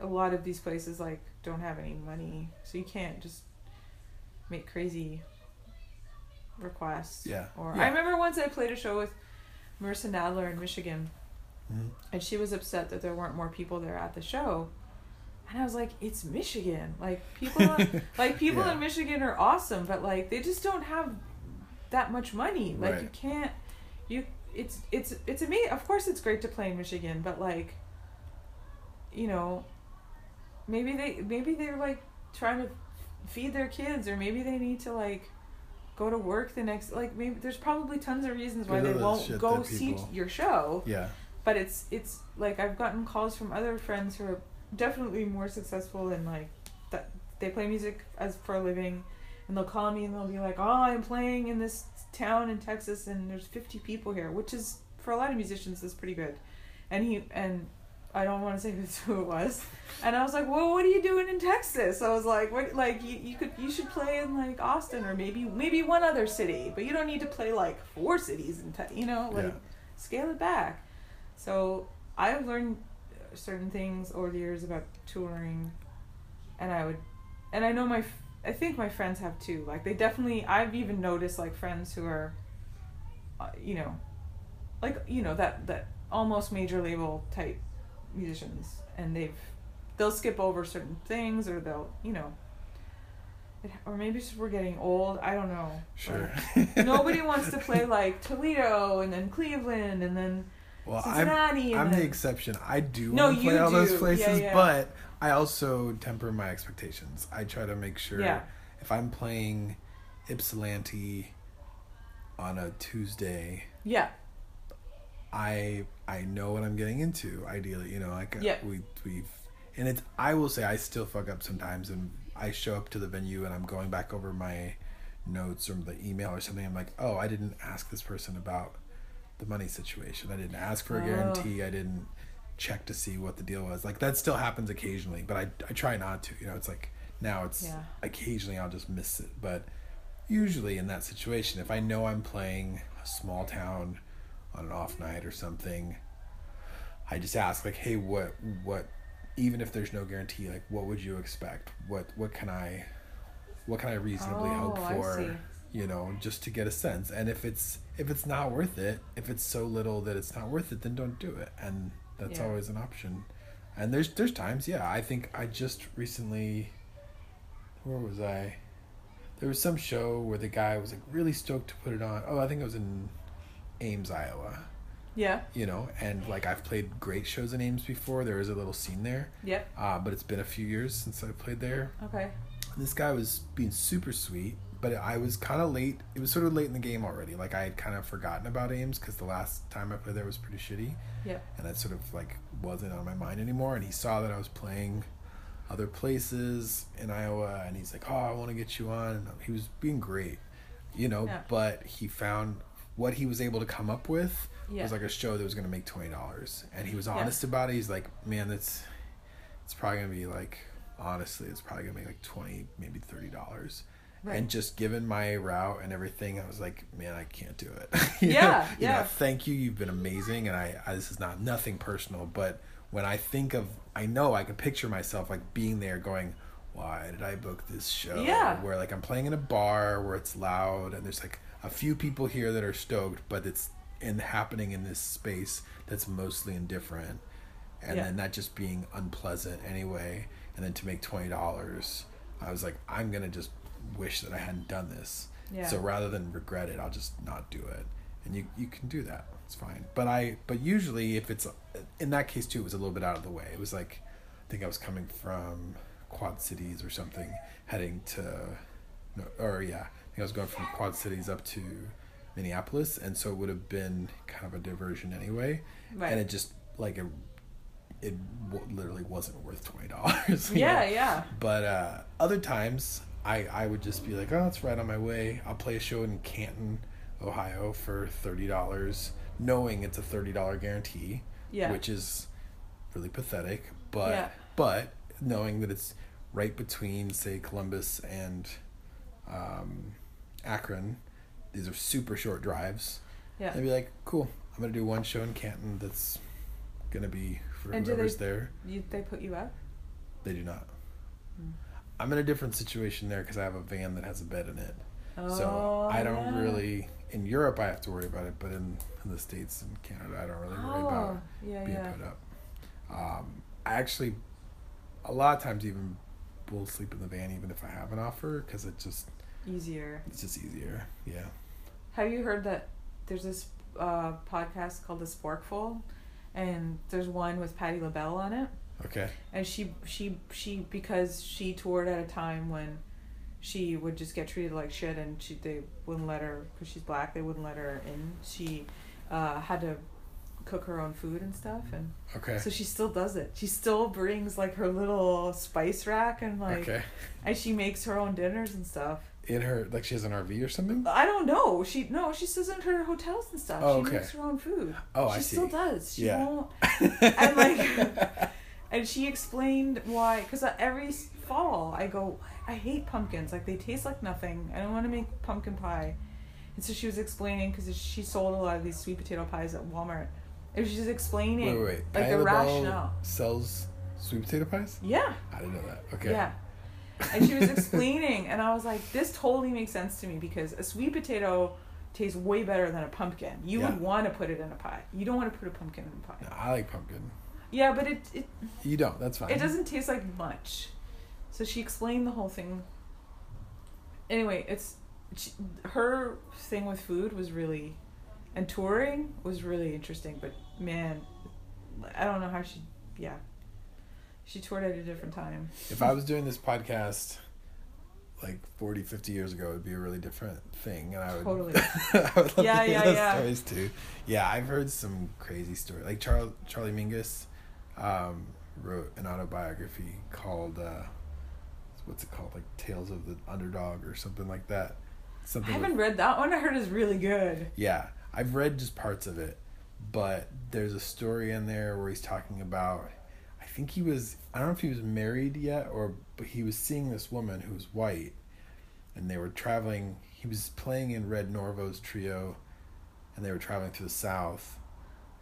a lot of these places like don't have any money, so you can't just make crazy requests. Yeah. Or Yeah. I remember once I played a show with Marissa Nadler in Michigan, Mhm. and she was upset that there weren't more people there at the show. And I was like, "It's Michigan. Like people, like people Yeah. in Michigan are awesome, but like they just don't have that much money. Like you can't, you. It's it's it's me. Of course, it's great to play in Michigan, but like, you know, maybe they maybe they're like trying to feed their kids, or maybe they need to like go to work the next. Like maybe there's probably tons of reasons why they won't go see your show yeah but it's it's like I've gotten calls from other friends who are definitely more successful and like that they play music as for a living and they'll call me and they'll be like, "Oh, I'm playing in this town in Texas and there's 50 people here," which is for a lot of musicians is pretty good. And he and I don't want to say who it was. And I was like, "Well, what are you doing in Texas?" I was like, "What? Like you, you could you should play in like Austin or maybe maybe one other city, but you don't need to play like four cities in te- you know like Yeah. scale it back." So I've learned certain things over the years about touring, and I would, and I know my, I think my friends have too. Like they definitely, I've even noticed like friends who are, uh, you know, like you know that that almost major label type musicians, and they've, they'll skip over certain things or they'll you know. It, or maybe just we're getting old. I don't know. Sure. Nobody wants to play like Toledo and then Cleveland and then well, I'm I'm the exception. I do No, want to play all those places, Yeah, yeah. but I also temper my expectations. I try to make sure Yeah. if I'm playing Ypsilanti on a Tuesday, yeah, I I know what I'm getting into. Ideally, you know, like uh, Yeah. we we've and it's I will say I still fuck up sometimes, and I show up to the venue and I'm going back over my notes or the email or something. I'm like, oh, I didn't ask this person about the money situation. I didn't ask for a Oh. guarantee. I didn't check to see what the deal was. Like that still happens occasionally, but I I try not to. You know, it's like now it's Yeah. occasionally I'll just miss it, but usually in that situation, if I know I'm playing a small town on an off night or something, I just ask like, hey, what what even if there's no guarantee, like what would you expect? What what can I what can I reasonably oh, hope Oh, I for? You know, just to get a sense. And if it's if it's not worth it, if it's so little that it's not worth it, then don't do it. And that's Yeah. always an option. And there's there's times, yeah. I think I just recently where was I? There was some show where the guy was like really stoked to put it on. Oh, I think it was in Ames, Iowa. yeah, You know, and like I've played great shows in Ames before. There is a little scene there, yep, uh, but it's been a few years since I played there. okay, This guy was being super sweet, but I was kind of late. It was sort of late in the game already. Like I had kind of forgotten about Ames because the last time I played there was pretty shitty Yeah. and that sort of like wasn't on my mind anymore and he saw that i was playing other places in iowa and he's like oh i want to get you on and he was being great you know Yeah. but he found what he was able to come up with yeah, was like a show that was going to make $20 and he was honest about it he's like man that's it's probably going to be like honestly it's probably going to make like 20 maybe $30 right. and just given my route and everything, I was like, man, I can't do it. Yeah, know? You know, yeah. thank you. You've been amazing. And I, I, this is not nothing personal, but when I think of, I know I can picture myself like being there going, why did I book this show? Yeah. Where like I'm playing in a bar where it's loud and there's like a few people here that are stoked, but it's in happening in this space that's mostly indifferent. And Yeah. then that just being unpleasant anyway. And then to make $20, I was like, I'm going to just wish that I hadn't done this. yeah, So rather than regret it, I'll just not do it. And you you can do that. It's fine. But I but usually if it's in that case too, it was a little bit out of the way. It was like I think I was coming from Quad Cities or something, heading to no, or yeah, I think I was going from Quad Cities up to Minneapolis, and so it would have been kind of a diversion anyway. right, And it just like it it w- literally wasn't worth twenty dollars. yeah, yeah, But uh, other times, I, I would just be like, oh, it's right on my way. I'll play a show in Canton, Ohio for $30, knowing it's a $30 guarantee, yeah, which is really pathetic. But, Yeah. but knowing that it's right between, say, Columbus and um, Akron, these are super short drives. yeah. I'd be like, cool, I'm going to do one show in Canton that's going to be for And do whoever's they- there. You, they put you up. They do not. Hmm. I'm in a different situation there because I have a van that has a bed in it. Oh, so I don't yeah. really. In Europe, I have to worry about it, but in, in the states and Canada, I don't really worry Oh, about yeah, being yeah. put up. Um, I actually, a lot of times, even will sleep in the van even if I have an offer because it just Easier. it's just easier. Yeah. Have you heard that there's this uh, podcast called The Sporkful, and there's one with Patti LaBelle on it, Okay. and she she she because she toured at a time when she would just get treated like shit, and she they wouldn't let her because she's black. They wouldn't let her in. She uh, had to cook her own food and stuff, and Okay. so she still does it. She still brings like her little spice rack and like, okay. and she makes her own dinners and stuff. In her like she has an RV or something. I don't know. She no, she stays in her hotels and stuff. Oh, she okay. makes her own food. Oh, she I see. She still does. She Yeah. won't. And like, and she explained why. Because every fall I go, I hate pumpkins. Like they taste like nothing. I don't want to make pumpkin pie. And so she was explaining because she sold a lot of these sweet potato pies at Walmart. And she was explaining wait, wait, wait. like the rationale. sells sweet potato pies. Yeah. I didn't know that. Okay. Yeah. And she was explaining, and I was like, this totally makes sense to me because a sweet potato tastes way better than a pumpkin. You Yeah. would want to put it in a pie. You don't want to put a pumpkin in a pie. No, I like pumpkin. Yeah, but it, it You don't. That's fine. it doesn't taste like much. So she explained the whole thing. Anyway, it's she, her thing with food was really, and touring was really interesting. But man, I don't know how she. Yeah, she toured at a different time. If I was doing this podcast like 40, 50 years ago, it would be a really different thing. And I would, Totally. I would love Yeah, to hear yeah, those yeah. stories too. Yeah, I've heard some crazy stories. Like Charles, Charlie Mingus um, wrote an autobiography called, uh, what's it called? Like Tales of the Underdog or something like that. I Something haven't with- read that one. I heard is really good. Yeah, I've read just parts of it, but there's a story in there where he's talking about. I think he was. I don't know if he was married yet, or but he was seeing this woman who was white, and they were traveling. He was playing in Red Norvo's trio, and they were traveling through the South,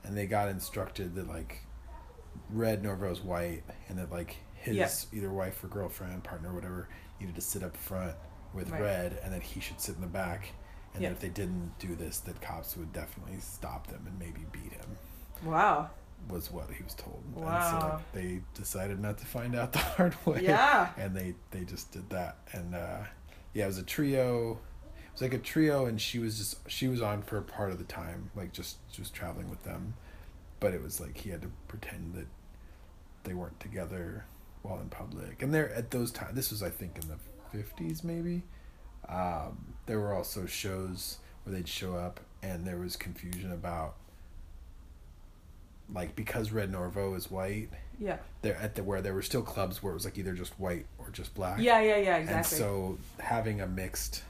and they got instructed that like, Red Norvo's white, and that like his Yeah. either wife or girlfriend, partner, whatever, needed to sit up front with Right. Red, and that he should sit in the back and Yeah. that if they didn't do this, that cops would definitely stop them and maybe beat him. Wow. Was what he was told. And so Wow. they decided not to find out the hard way. Yeah. And they they just did that. And uh, yeah, it was a trio. It was like a trio, and she was just she was on for a part of the time, like just just traveling with them. But it was like he had to pretend that they weren't together while in public. And there at those times, this was I think in the fifties maybe. Um, there were also shows where they'd show up and there was confusion about like because Red Norvo is white, Yeah. there at the where there were still clubs where it was like either just white or just black. Yeah, yeah, yeah, And exactly. so having a mixed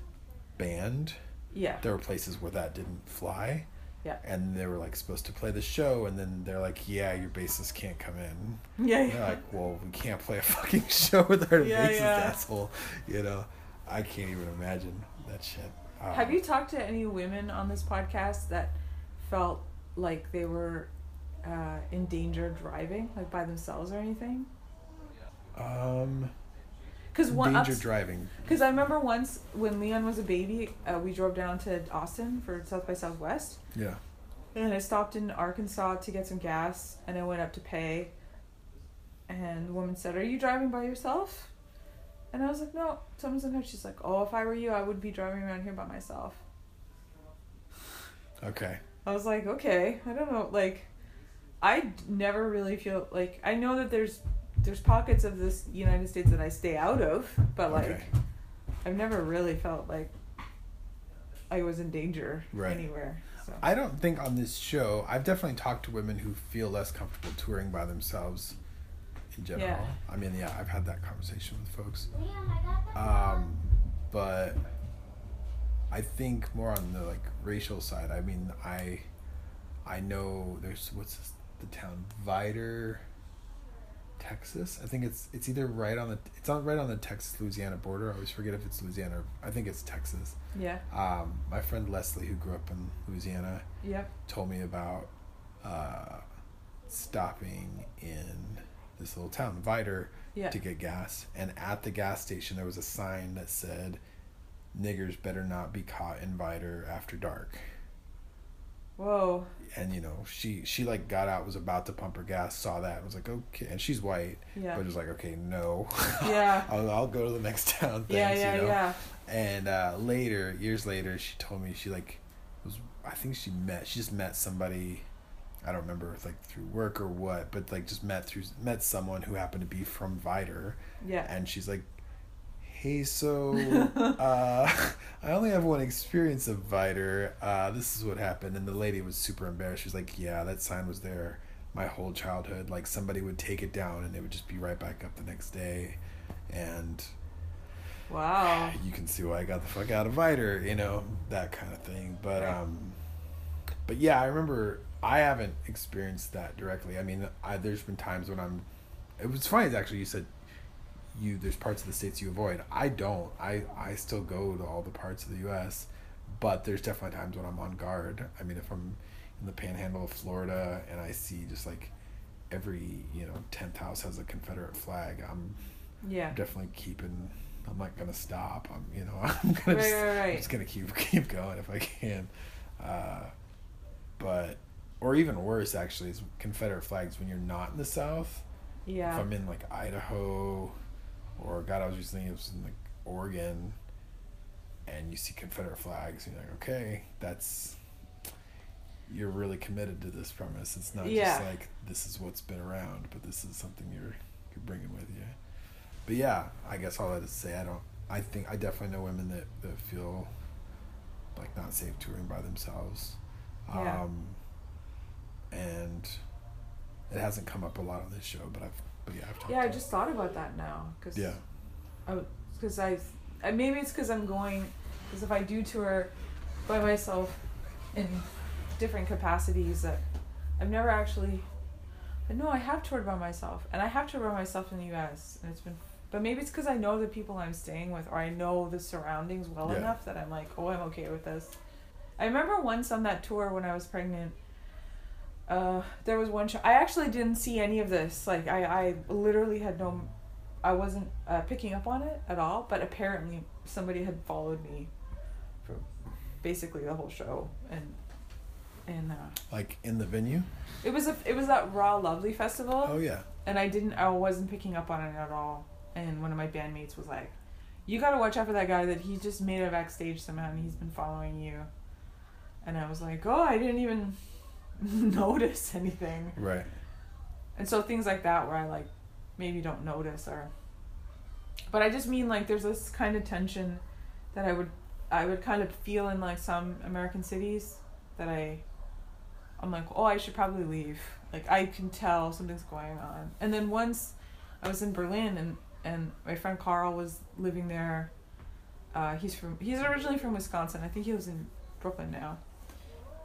band, yeah. there were places where that didn't fly. Yeah. And they were like supposed to play the show and then they're like, Yeah, your bassist can't come in. Yeah, yeah. they're like, Well, we can't play a fucking show with our Yeah, bassist yeah. asshole. You know? I can't even imagine that shit. Um, Have you talked to any women on this podcast that felt like they were uh, in danger driving, like by themselves or anything? um Because one, danger driving. because I remember once when Leon was a baby, uh, we drove down to Austin for South by Southwest, Yeah. and I stopped in Arkansas to get some gas, and I went up to pay, and the woman said, "Are you driving by yourself?" And I was like, "No, someone's in here." She's like, "Oh, if I were you, I would be driving around here by myself." Okay. I was like, okay, I don't know, like, I never really feel like I know that there's there's pockets of this United States that I stay out of, but like, Okay. I've never really felt like I was in danger Right. anywhere. So I don't think on this show I've definitely talked to women who feel less comfortable touring by themselves in general. Yeah. I mean, yeah, I've had that conversation with folks. Liam, I got the Um, but I think more on the like racial side. I mean, I I know there's what's this, the town Vidor, Texas. I think it's it's either right on the it's on right on the Texas Louisiana border. I always forget if it's Louisiana. Or, I think it's Texas. yeah, Um, my friend Leslie, who grew up in Louisiana, yeah, told me about uh, stopping in this little town, Vidor, yeah. to get gas. And at the gas station, there was a sign that said, "Niggers better not be caught in Vidor after dark." Whoa, And you know, she she like got out, was about to pump her gas, saw that, and was like, "Okay." And she's white, yeah, but was like, "Okay, no, yeah, I'll, I'll go to the next town." Thanks, yeah, yeah, you know? yeah. And uh, later, years later, she told me she like was. I think she met. She just met somebody. I don't remember if like through work or what, but like just met through met someone who happened to be from Vidor. Yeah. and she's like, "Hey, so uh, I only have one experience of Vidor. Uh, this is what happened." And the lady was super embarrassed. She was like, "Yeah, that sign was there my whole childhood. Like somebody would take it down, and it would just be right back up the next day." And Wow. you can see why I got the fuck out of Vidor, you know, that kind of thing. But um but yeah, I remember I haven't experienced that directly. I mean, I there's been times when I'm it was funny actually you said you there's parts of the states you avoid. I don't. I I still go to all the parts of the US, but there's definitely times when I'm on guard. I mean, if I'm in the panhandle of Florida and I see just like every, you know, 10th house has a Confederate flag, I'm Yeah. I'm definitely keeping. I'm not gonna stop. I'm, you know, I'm gonna Right, just, right, I'm just gonna keep keep going if I can. Uh, but, or even worse, actually, is Confederate flags when you're not in the South. Yeah. If I'm in like Idaho, or God, I was recently it was in like Oregon, and you see Confederate flags, and you're like, okay, that's. You're really committed to this premise. It's not Yeah. just like this is what's been around, but this is something you're you're bringing with you. But yeah, I guess all that is to say, I don't. I think I definitely know women that that feel like not safe touring by themselves. Yeah. Um, and it hasn't come up a lot on this show, but I've yeah, I've talked Yeah, I just thought about that now. Cause yeah Because I, I, maybe it's because I'm going. Because if I do tour by myself in different capacities, that I've never actually. But no, I have toured by myself, and I have toured by myself in the U.S. and it's been. But maybe it's because I know the people I'm staying with, or I know the surroundings well Yeah. enough that I'm like, oh, I'm okay with this. I remember once on that tour when I was pregnant. Uh, there was one show. I actually didn't see any of this. Like I, I literally had no, I wasn't uh, picking up on it at all. But apparently somebody had followed me, for basically the whole show, and and uh, like in the venue. it was a it was that Raw Lovely festival Oh yeah, and I didn't I wasn't picking up on it at all. And one of my bandmates was like, "You got to watch out for that guy that he just made it backstage somehow, and he's been following you." And I was like, "Oh, I didn't even notice anything." right. And so things like that where I like maybe don't notice or but I just mean like there's this kind of tension that I would I would kind of feel in like some American cities that I I'm like, "Oh, I should probably leave." Like I can tell something's going on. And then once I was in Berlin and and my friend Carl was living there. Uh, he's from he's originally from Wisconsin. I think he lives in Brooklyn now.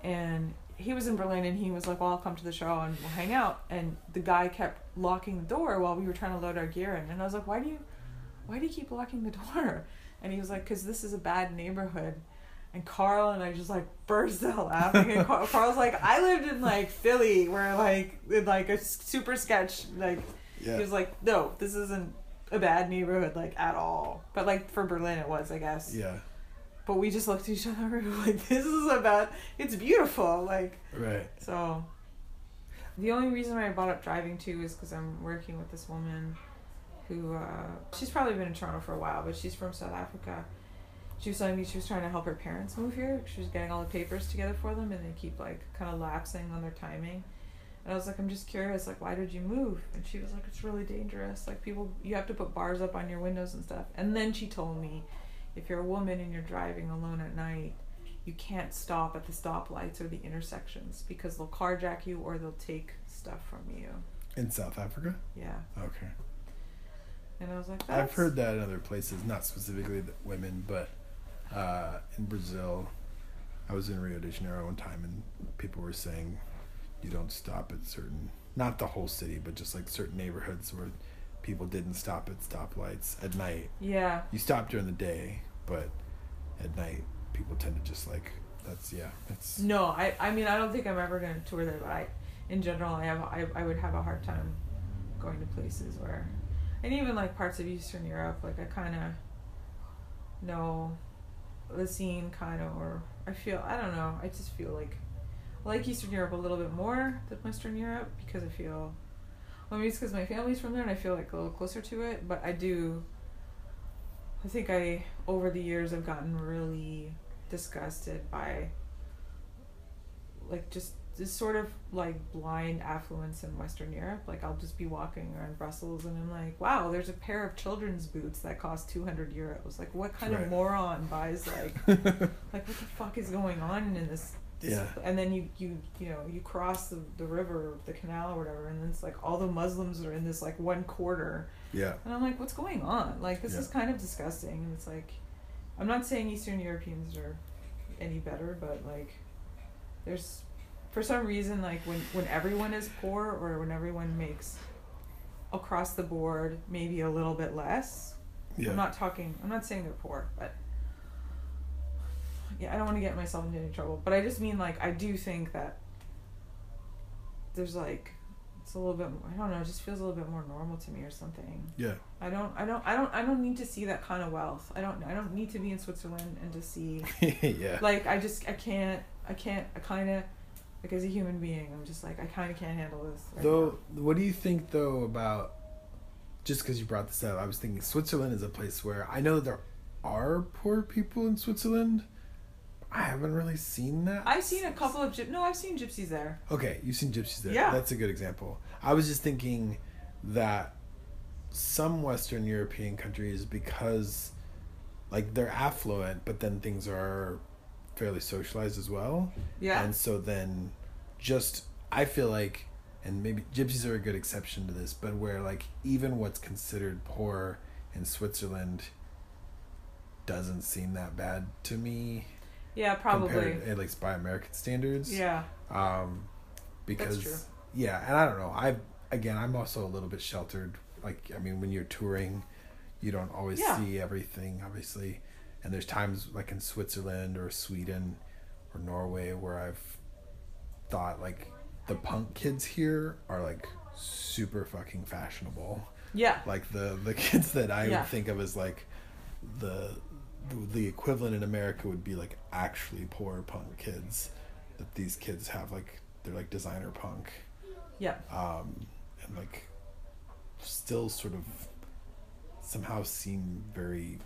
And he was in Berlin and he was like, Well, I'll come to the show and we'll hang out. And the guy kept locking the door while we were trying to load our gear in. And I was like, Why do you, why do you keep locking the door? And he was like, Because this is a bad neighborhood. And Carl and I just like burst out laughing. And Carl, Carl's like, I lived in like Philly where like, in like a super sketch, like, Yeah. he was like, No, this isn't a bad neighborhood like at all. But like for Berlin it was, I guess. yeah. But we just looked at each other and we like, This is about it's beautiful. Like Right. so, the only reason why I brought up driving too is because I'm working with this woman who, uh, she's probably been in Toronto for a while, but she's from South Africa. She was telling me she was trying to help her parents move here. She was getting all the papers together for them, and they keep like kind of lapsing on their timing. And I was like, I'm just curious, like, why did you move? And she was like, it's really dangerous. Like, people, you have to put bars up on your windows and stuff. And then she told me, if you're a woman and you're driving alone at night, you can't stop at the stoplights or the intersections because they'll carjack you or they'll take stuff from you. In South Africa. Yeah. Okay. And I was like, That's... I've heard that in other places, not specifically the women, but uh, in Brazil. I was in Rio de Janeiro one time, and people were saying you don't stop at certain, not the whole city, but just like certain neighborhoods where people didn't stop at stoplights at night. Yeah. You stop during the day, but at night people tend to just like that's yeah, it's No, I, I mean, I don't think I'm ever going to tour there, but I, in general, I have, I, I would have a hard time going to places where, and even like parts of Eastern Europe, like I kind of know the scene kind of, or I feel, I don't know, I just feel like, I like Eastern Europe a little bit more than Western Europe because I feel, well, maybe it's because my family's from there and I feel like a little closer to it, but I do, I think I, over the years, I've gotten really disgusted by like just this sort of like blind affluence in Western Europe. Like I'll just be walking around Brussels and I'm like, wow, there's a pair of children's boots that cost two hundred euros. Like what kind Right. of moron buys like like what the fuck is going on in this Yeah. And then you you you know you cross the, the river, the canal or whatever, and then it's like all the Muslims are in this like one quarter, Yeah. and I'm like, what's going on? Like this Yeah. is kind of disgusting. And it's like, I'm not saying Eastern Europeans are any better, but like, there's for some reason like when when everyone is poor or when everyone makes across the board maybe a little bit less. Yeah. I'm not talking. I'm not saying they're poor, but yeah, I don't want to get myself into any trouble. But I just mean like I do think that there's like it's a little bit. more, I don't know. It just feels a little bit more normal to me or something. yeah. I don't. I don't. I don't. I don't need to see that kind of wealth. I don't. I don't need to be in Switzerland and to see yeah. like I just I can't. I can't. I kind of like as a human being, I'm just like I kind of can't handle this. Right Though, what do you think though about? Just because you brought this up, I was thinking Switzerland is a place where I know there are poor people in Switzerland. I haven't really seen that. I've seen a couple of gyp. No, I've seen gypsies there. Okay, you've seen gypsies there. Yeah. That's a good example. I was just thinking that some Western European countries, because like they're affluent, but then things are fairly socialized as well. Yeah. And so then just I feel like and maybe gypsies are a good exception to this, but where like even what's considered poor in Switzerland doesn't seem that bad to me yeah, probably. at least by American standards Yeah. um because true. yeah and i don't know i again i'm also a little bit sheltered like i mean when you're touring you don't always Yeah. see everything obviously and there's times like in switzerland or sweden or norway where i've thought like the punk kids here are like super fucking fashionable Yeah. like the the kids that i Yeah. would think of as like the the equivalent in america would be like actually poor punk kids that these kids have like they're like designer punk Yeah. um and like still sort of somehow seem very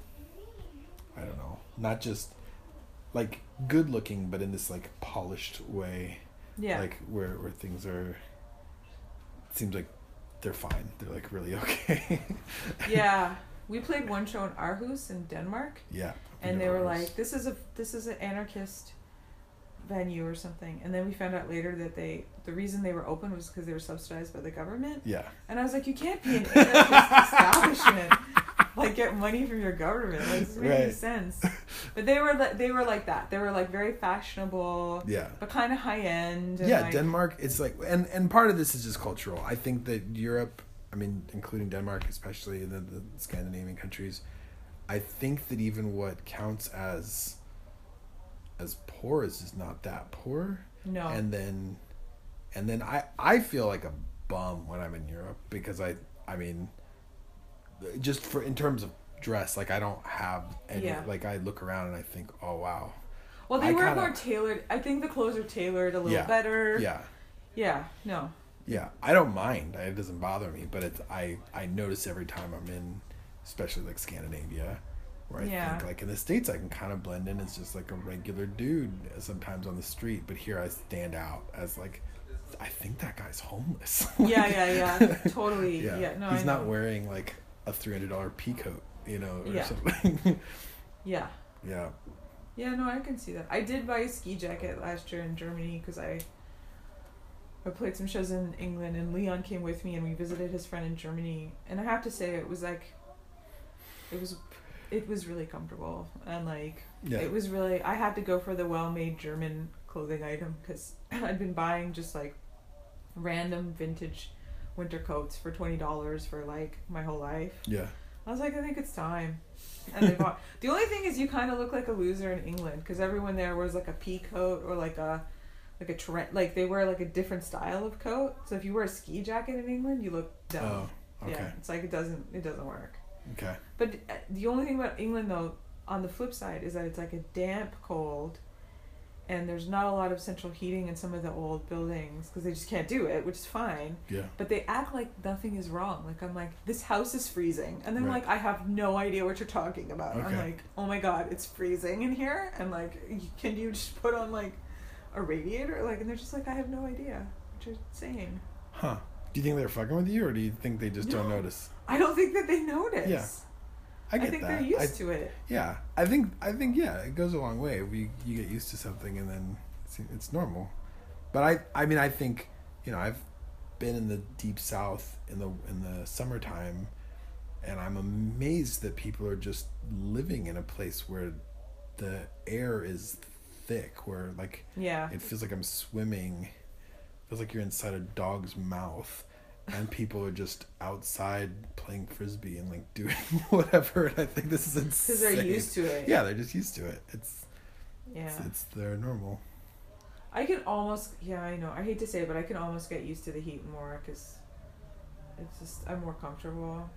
i don't know not just like good looking but in this like polished way Yeah. like where where things are it seems like they're fine they're like really okay yeah. We played one show in Aarhus in Denmark, yeah and they were Yours. like, "This is a this is an anarchist venue or something." And then we found out later that they the reason they were open was because they were subsidized by the government. yeah And I was like, "You can't be an anarchist establishment." Like get money from your government. Like, doesn't make any sense. But they were they were like that. They were like very fashionable, yeah but kind of high end. yeah like, denmark it's like and and part of this is just cultural i think that europe mean including denmark especially the, the scandinavian countries i think that even what counts as as poor is is not that poor No. and then and then i i feel like a bum when i'm in europe because i i mean just for in terms of dress like i don't have any Yeah. like i look around and i think oh wow well, they I were kinda- more tailored. I think the clothes are tailored a little Yeah. better. yeah Yeah. No. Yeah, I don't mind. It doesn't bother me, but it's I I notice every time I'm in, especially like Scandinavia, where I Yeah. think like in the states I can kind of blend in as just like a regular dude sometimes on the street, but here I stand out as like I think that guy's homeless. Yeah, yeah, yeah. Totally. yeah, Yeah. No, he's not wearing like a three hundred dollar pea coat, you know, or Yeah. something. Yeah. yeah, Yeah, no, I can see that. I did buy a ski jacket last year in Germany because I I played some shows in England and Leon came with me and we visited his friend in Germany and I have to say it was like it was it was really comfortable and like yeah, it was really I had to go for the well-made German clothing item because I'd been buying just like random vintage winter coats for twenty dollars for like my whole life. yeah, I was like, I think it's time. And they bought. the only thing is, you kind of look like a loser in England because everyone there wears like a pea coat or like a like a trend. Like they wear like a different style of coat. So if you wear a ski jacket in England, you look dumb. oh, okay, Yeah, it's like it doesn't it doesn't work. okay, But uh, the only thing about England though, on the flip side, is that it's like a damp cold. And there's not a lot of central heating in some of the old buildings because they just can't do it, which is fine. yeah, But they act like nothing is wrong. Like I'm like, this house is freezing, and then Right. like I have no idea what you're talking about. Okay. I'm like, oh my god, it's freezing in here, and like, can you just put on like a radiator? Like, and they're just like, I have no idea what you're saying. huh? Do you think they're fucking with you, or do you think they just don't notice? I don't think that they notice. Yeah, I get I think that. they're used I- to it. Yeah, I think I think yeah, it goes a long way. We you get used to something and then it's normal. But I I mean I think you know I've been in the deep south in the in the summertime, and I'm amazed that people are just living in a place where the air is thick, where like Yeah. it feels like I'm swimming. feels like you're inside a dog's mouth, and people are just outside playing frisbee and like doing whatever. And I think this is insane. Because they're used to it. Yeah, they're just used to it. It's Yeah. it's, it's their normal. I can almost, yeah, I know. I hate to say it, but I can almost get used to the heat more because it's just, I'm more comfortable.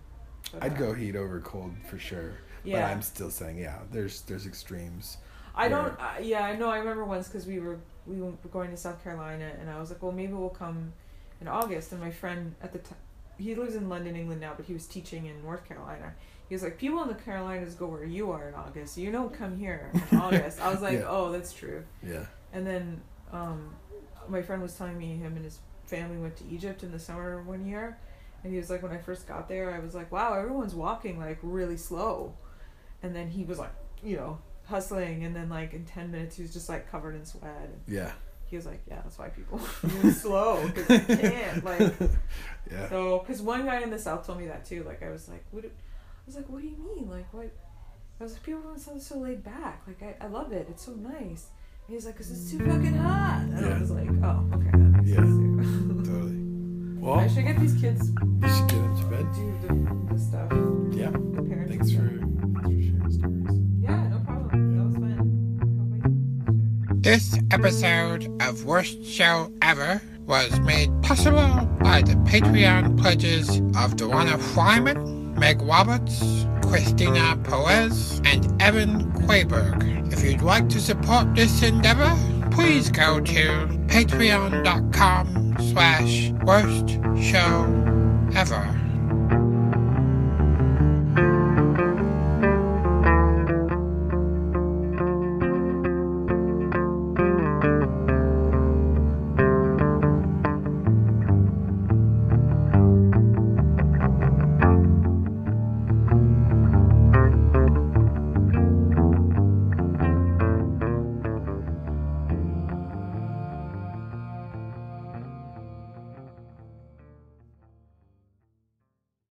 But, I'd go heat over cold for sure. Yeah. But I'm still saying, yeah, there's there's extremes. I don't, uh, yeah, I know. I remember once because we were, we were going to South Carolina and I was like, well, maybe we'll come in August. And my friend at the time, he lives in London, England now, but he was teaching in North Carolina. He was like, people in the Carolinas go where you are in August. You don't come here in August. I was like, Yeah. oh, that's true. Yeah. And then um, my friend was telling me him and his family went to Egypt in the summer one year. And he was like, when I first got there, I was like, wow, everyone's walking like really slow. And then he was like, you know, hustling. And then like in 10 minutes, he was just like covered in sweat. And Yeah. he was like, yeah, that's why people move slow because they can't. Like, Yeah. so, because one guy in the South told me that too. Like, I was like, what? do- I was like, what do you mean? Like, what? I was like, people don't sound so laid back. Like, I, I love it. It's so nice. And he's like, cause it's too fucking hot. And I was like, oh, okay, that makes Yeah. sense too. Totally. Well, I should get these kids you should get into bed. do the, the stuff. Yeah. The parenting Thanks for, stuff. thanks for This episode of Worst Show Ever was made possible by the Patreon pledges of Dewana Fryman, Meg Roberts, Christina Perez, and Evan Quayberg. If you'd like to support this endeavor, please go to patreon.com slash worst show ever.